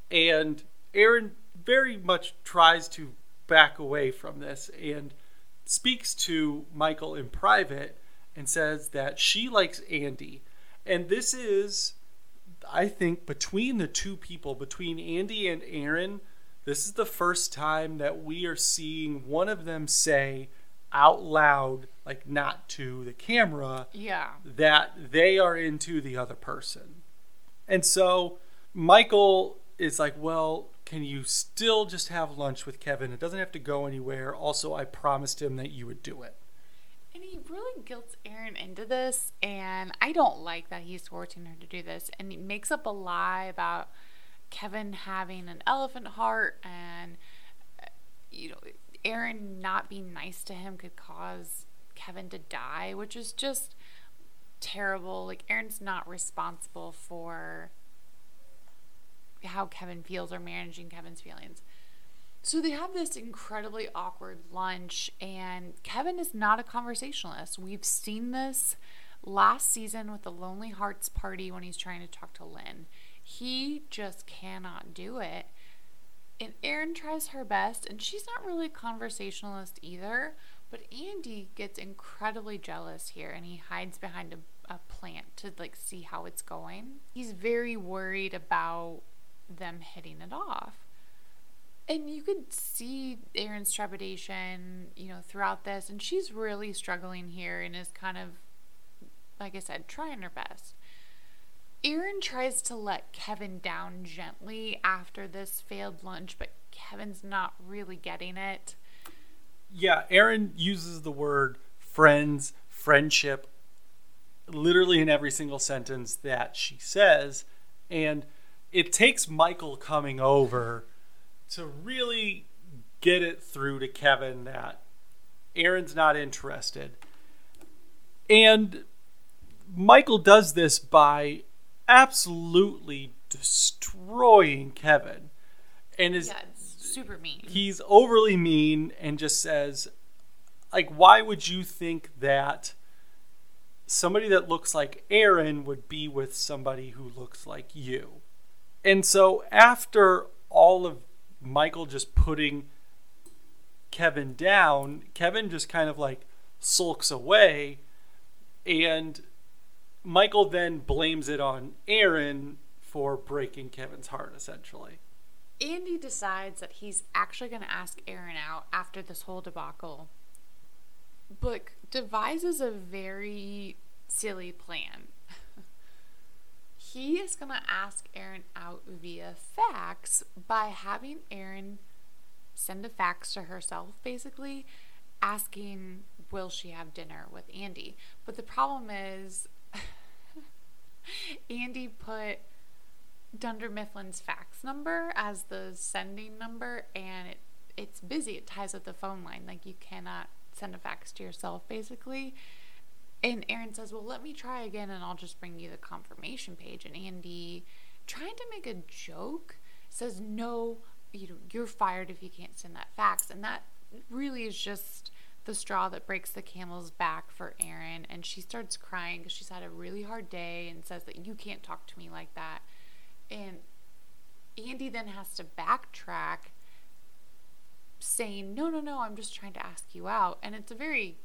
And Erin very much tries to back away from this and speaks to Michael in private and says that she likes Andy. And this is, I think, between the two people, between Andy and Erin, this is the first time that we are seeing one of them say out loud, like not to the camera, Yeah. that they are into the other person. And so Michael is like, Well, can you still just have lunch with Kevin? It doesn't have to go anywhere. Also, I promised him that you would do it. He really guilts Erin into this, and I don't like that he's forcing her to do this. And he makes up a lie about Kevin having an elephant heart, and uh, you know, Erin not being nice to him could cause Kevin to die, which is just terrible. Like Erin's not responsible for how Kevin feels or managing Kevin's feelings. So they have this incredibly awkward lunch, and Kevin is not a conversationalist. We've seen this last season with the Lonely Hearts party when he's trying to talk to Lynn. He just cannot do it. And Erin tries her best, and she's not really a conversationalist either. But Andy gets incredibly jealous here, and he hides behind a, a plant to like see how it's going. He's very worried about them hitting it off. And you could see Erin's trepidation, you know, throughout this, and she's really struggling here and is kind of, like I said, trying her best. Erin tries to let Kevin down gently after this failed lunch, but Kevin's not really getting it. Yeah, Erin uses the word friends, friendship, literally in every single sentence that she says. And it takes Michael coming over to really get it through to Kevin that Erin's not interested. And Michael does this by absolutely destroying Kevin. And is Yeah, super mean. he's overly mean and just says like why would you think that somebody that looks like Erin would be with somebody who looks like you? And so after all of Michael just putting Kevin down, Kevin just kind of like sulks away and Michael then blames it on Erin for breaking Kevin's heart essentially. Andy decides that he's actually going to ask Erin out after this whole debacle, but devises a very silly plan. He is going to ask Erin out via fax by having Erin send a fax to herself, basically, asking, Will she have dinner with Andy? But the problem is, Andy put Dunder Mifflin's fax number as the sending number, and it it's busy. It ties up the phone line. Like you cannot send a fax to yourself, basically. And Erin says, "Well, let me try again, and I'll just bring you the confirmation page." And Andy, trying to make a joke, says, "No, you know, you're fired if you can't send that fax." And that really is just the straw that breaks the camel's back for Erin. And she starts crying because she's had a really hard day and says that you can't talk to me like that. And Andy then has to backtrack, saying, No, no, no, I'm just trying to ask you out. And it's a very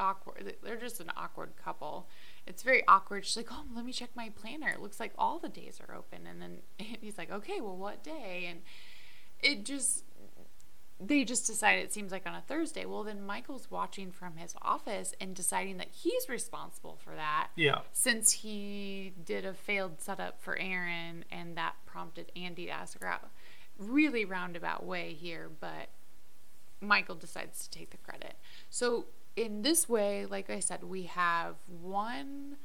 awkward, they're just an awkward couple. It's very awkward. She's like, Oh, let me check my planner. It looks like all the days are open. And then he's like, Okay, well, what day? And it just, they just decided it seems like on a Thursday. Well, then Michael's watching from his office and deciding that he's responsible for that Yeah. since he did a failed setup for Erin and that prompted Andy to ask her out. Really roundabout way here, but Michael decides to take the credit. So, in this way, like I said, we have one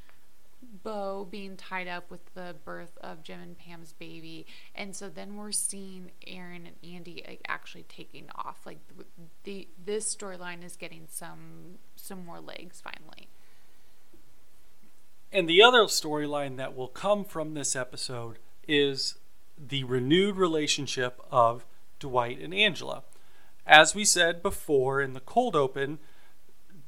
bow being tied up with the birth of Jim and Pam's baby, and so then we're seeing Erin and Andy like, actually taking off. Like the, the this storyline is getting some some more legs finally. And the other storyline that will come from this episode is the renewed relationship of Dwight and Angela. As we said before in the cold open,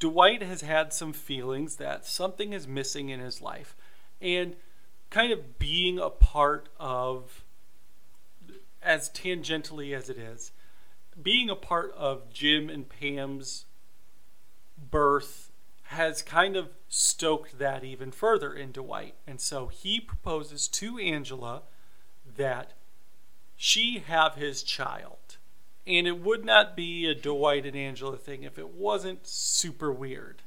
Dwight has had some feelings that something is missing in his life. And kind of being a part of, as tangentially as it is, being a part of Jim and Pam's birth has kind of stoked that even further in Dwight. And so he proposes to Angela that she have his child. And it would not be a Dwight and Angela thing if it wasn't super weird.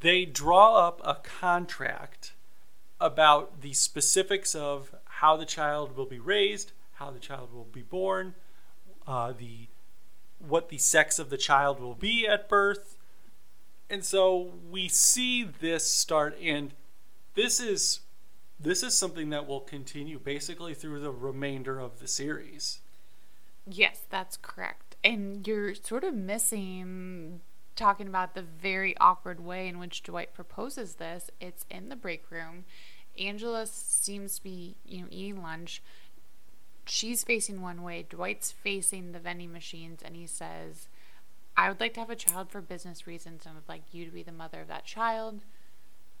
They draw up a contract about the specifics of how the child will be raised, how the child will be born, uh, the what the sex of the child will be at birth, and so we see this start and this is this is something that will continue basically through the remainder of the series Yes, that's correct. And you're sort of missing talking about the very awkward way in which Dwight proposes this. It's in the break room. Angela seems to be, you know, eating lunch. She's facing one way. Dwight's facing the vending machines, and he says, "I would like to have a child for business reasons, and would like you to be the mother of that child.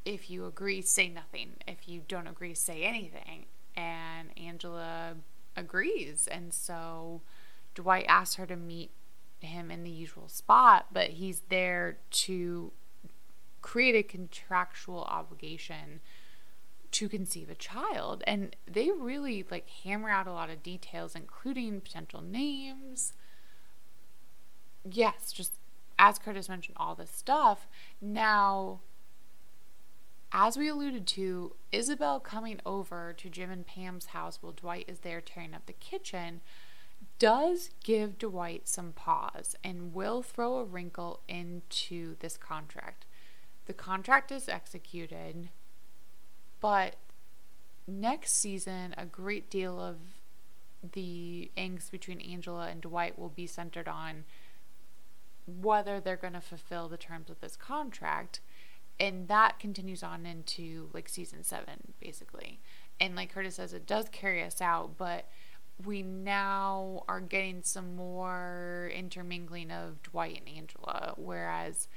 If you agree, say nothing. If you don't agree, say anything." And Angela agrees, and so Dwight asks her to meet him in the usual spot, but he's there to create a contractual obligation to conceive a child. And they really like hammer out a lot of details, including potential names. Yes, just as Curtis mentioned, all this stuff. Now, as we alluded to, Isabel coming over to Jim and Pam's house while Dwight is there tearing up the kitchen does give Dwight some pause and will throw a wrinkle into this contract. The contract is executed, but next season, a great deal of the angst between Angela and Dwight will be centered on whether they're going to fulfill the terms of this contract. And that continues on into like season seven, basically. And like Curtis says, it does carry us out, but we now are getting some more intermingling of Dwight and Angela. Whereas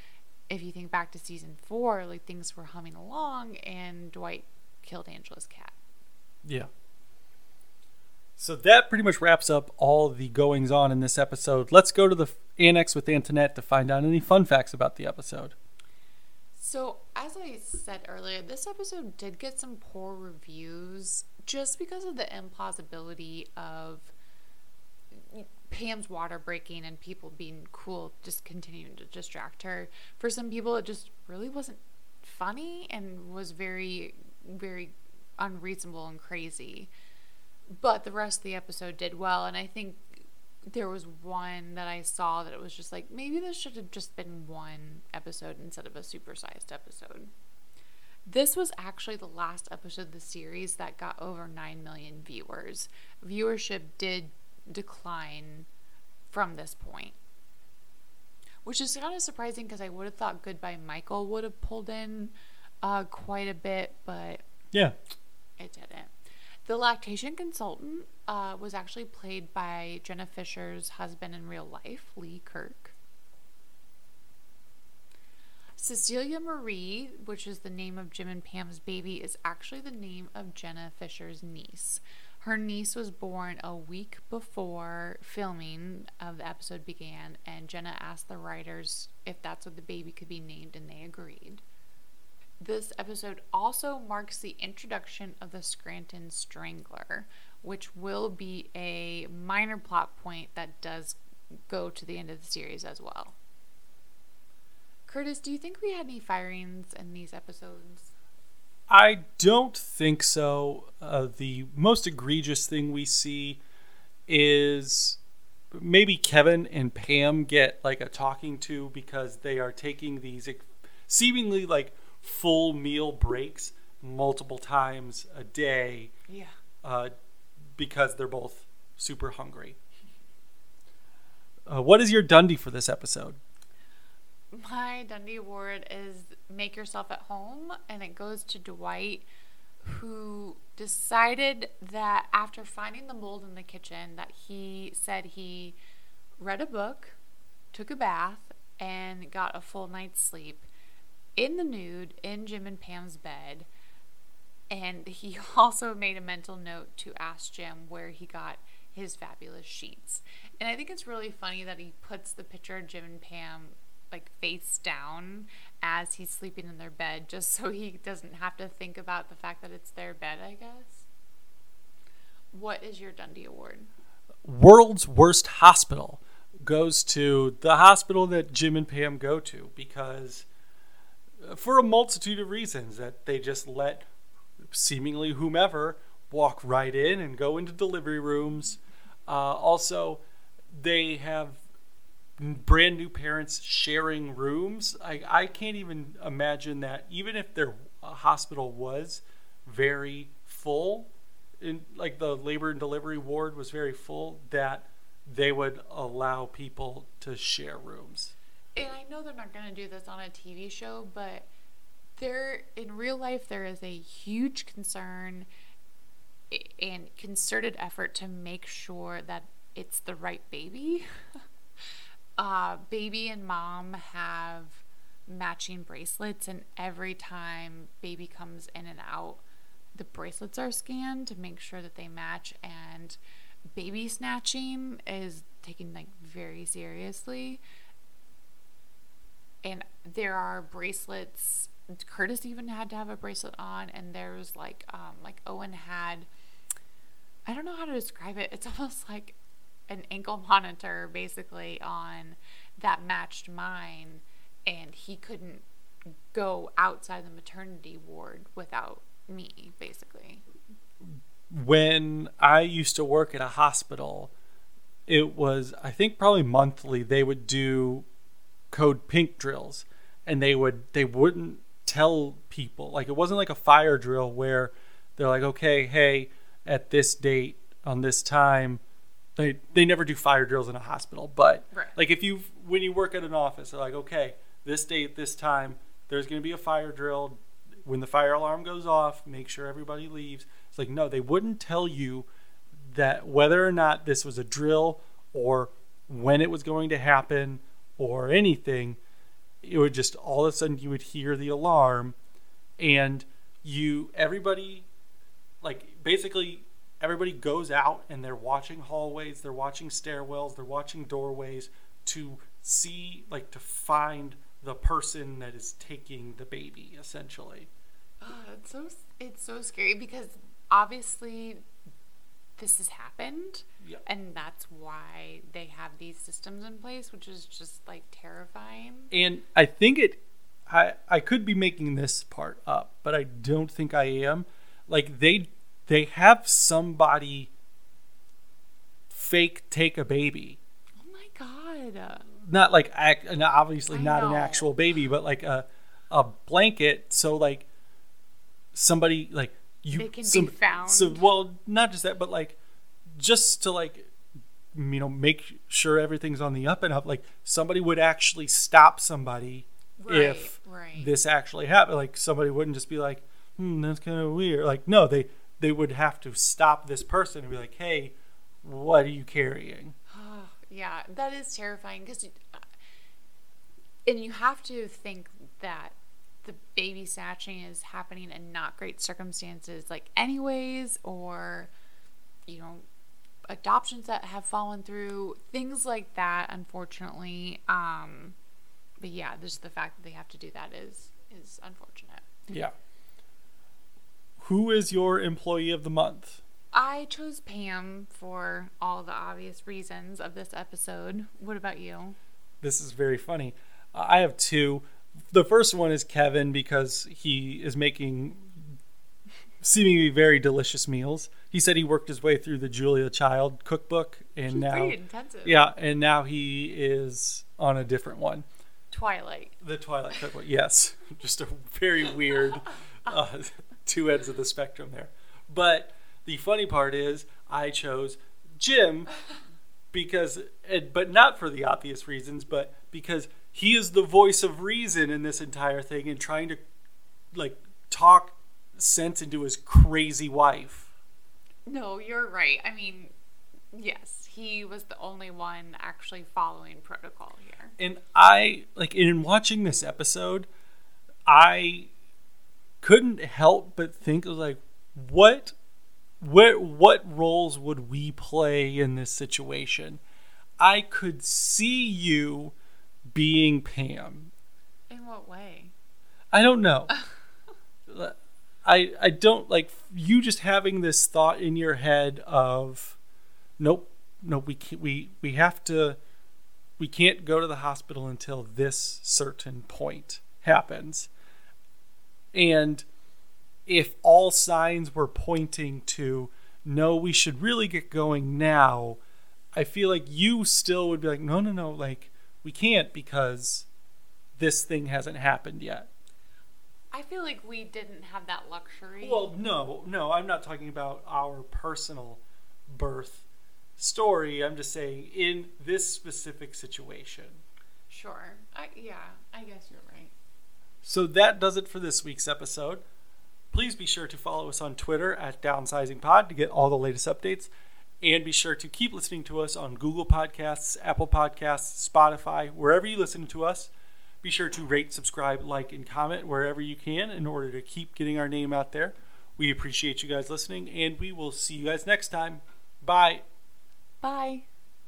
if you think back to season four, like things were humming along and Dwight killed Angela's cat. Yeah. So that pretty much wraps up all the goings on in this episode. Let's go to the annex with Antoinette to find out any fun facts about the episode. So, as I said earlier, this episode did get some poor reviews just because of the implausibility of Pam's water breaking and people being cool, just continuing to distract her. For some people, it just really wasn't funny and was very, very unreasonable and crazy. But the rest of the episode did well, and I think there was one that I saw that it was just like maybe this should have just been one episode instead of a supersized episode. This was actually the last episode of the series that got over 9 million viewers. Viewership did decline from this point. Which is kind of surprising because I would have thought Goodbye Michael would have pulled in uh, quite a bit, but Yeah. it didn't. The lactation consultant uh, was actually played by Jenna Fischer's husband in real life, Lee Kirk. Cecilia Marie, which is the name of Jim and Pam's baby, is actually the name of Jenna Fischer's niece. Her niece was born a week before filming of the episode began, and Jenna asked the writers if that's what the baby could be named, and they agreed. This episode also marks the introduction of the Scranton Strangler, which will be a minor plot point that does go to the end of the series as well. Curtis, do you think we had any firings in these episodes? I don't think so. Uh, the most egregious thing we see is maybe Kevin and Pam get like a talking to because they are taking these seemingly like full meal breaks multiple times a day Yeah. uh, because they're both super hungry. Uh, what is your Dundie for this episode? My Dundie Award is Make Yourself at Home, and it goes to Dwight, who decided that after finding the mold in the kitchen, that he said he read a book, took a bath, and got a full night's sleep in the nude in Jim and Pam's bed. And he also made a mental note to ask Jim where he got his fabulous sheets. And I think it's really funny that he puts the picture of Jim and Pam like face down as he's sleeping in their bed just so he doesn't have to think about the fact that it's their bed, I guess. What is your Dundie Award? World's Worst Hospital goes to the hospital that Jim and Pam go to because, uh, for a multitude of reasons, that they just let seemingly whomever walk right in and go into delivery rooms. Uh, also, they have brand new parents sharing rooms. I, I can't even imagine that, even if their hospital was very full, in like the labor and delivery ward was very full, that they would allow people to share rooms. And I know they're not going to do this on a TV show, but there in real life there is a huge concern and concerted effort to make sure that it's the right baby. uh, baby and mom have matching bracelets, and every time baby comes in and out, the bracelets are scanned to make sure that they match. And baby snatching is taken like very seriously. And there are bracelets. Curtis even had to have a bracelet on, and there was like, um, like Owen had. I don't know how to describe it. It's almost like an ankle monitor basically on that matched mine and he couldn't go outside the maternity ward without me basically when I used to work at a hospital, it was I think probably monthly they would do code pink drills and they would they wouldn't tell people like it wasn't like a fire drill where they're like okay hey at this date on this time. They they never do fire drills in a hospital, but Right. like if you when you work at an office, they're like, okay, this date, this time, there's going to be a fire drill. When the fire alarm goes off, make sure everybody leaves. It's like no, they wouldn't tell you that whether or not this was a drill or when it was going to happen or anything. It would just all of a sudden you would hear the alarm, and you everybody like basically everybody goes out and they're watching hallways, they're watching stairwells, they're watching doorways to see like to find the person that is taking the baby essentially. Oh, it's so it's so scary because obviously this has happened Yeah. and that's why they have these systems in place which is just like terrifying And I think it I I could be making this part up, but I don't think I am. Like they they have somebody fake take a baby. oh my god not like obviously I not an actual baby, but like a a blanket. So like somebody like you They can be found. So well, not just that, but like just to like you know make sure everything's on the up and up. Like somebody would actually stop somebody if right. this actually happened. Like somebody wouldn't just be like, hmm, that's kind of weird. Like no, they they would have to stop this person and be like, hey, what are you carrying? yeah that is terrifying because and you have to think that the baby snatching is happening in not great circumstances like anyways or you know adoptions that have fallen through things like that unfortunately um but yeah just the fact that they have to do that is is unfortunate Yeah. Who is your employee of the month? i chose pam for all the obvious reasons of this episode what about you This is very funny. I have two. The first one is Kevin because he is making seemingly very delicious meals. He said he worked his way through the Julia Child cookbook and now pretty intensive yeah, and now he is on a different one. twilight The Twilight Cookbook. Yes, just a very weird uh, two ends of the spectrum there. But the funny part is, I chose Jim because, and- but not for the obvious reasons, but because he is the voice of reason in this entire thing and trying to, like, talk sense into his crazy wife. No, you're right. I mean, yes, he was the only one actually following protocol here. and I like in watching this episode, I couldn't help but think of like what what what roles would we play in this situation? I could see you being Pam. In what way? I don't know. I I don't like you just having this thought in your head of nope, nope, we can't, we we have to we can't go to the hospital until this certain point happens. And if all signs were pointing to no, we should really get going now, I feel like you still would be like, no, no, no, like we can't because this thing hasn't happened yet. I feel like we didn't have that luxury. Well, no, no, I'm not talking about our personal birth story. I'm just saying in this specific situation. sure. I yeah, I guess you're right. So that does it for this week's episode. Please be sure to follow us on Twitter at DownsizingPod to get all the latest updates. And be sure to keep listening to us on Google Podcasts, Apple Podcasts, Spotify, wherever you listen to us. Be sure to rate, subscribe, like, and comment wherever you can in order to keep getting our name out there. We appreciate you guys listening, and we will see you guys next time. Bye. Bye.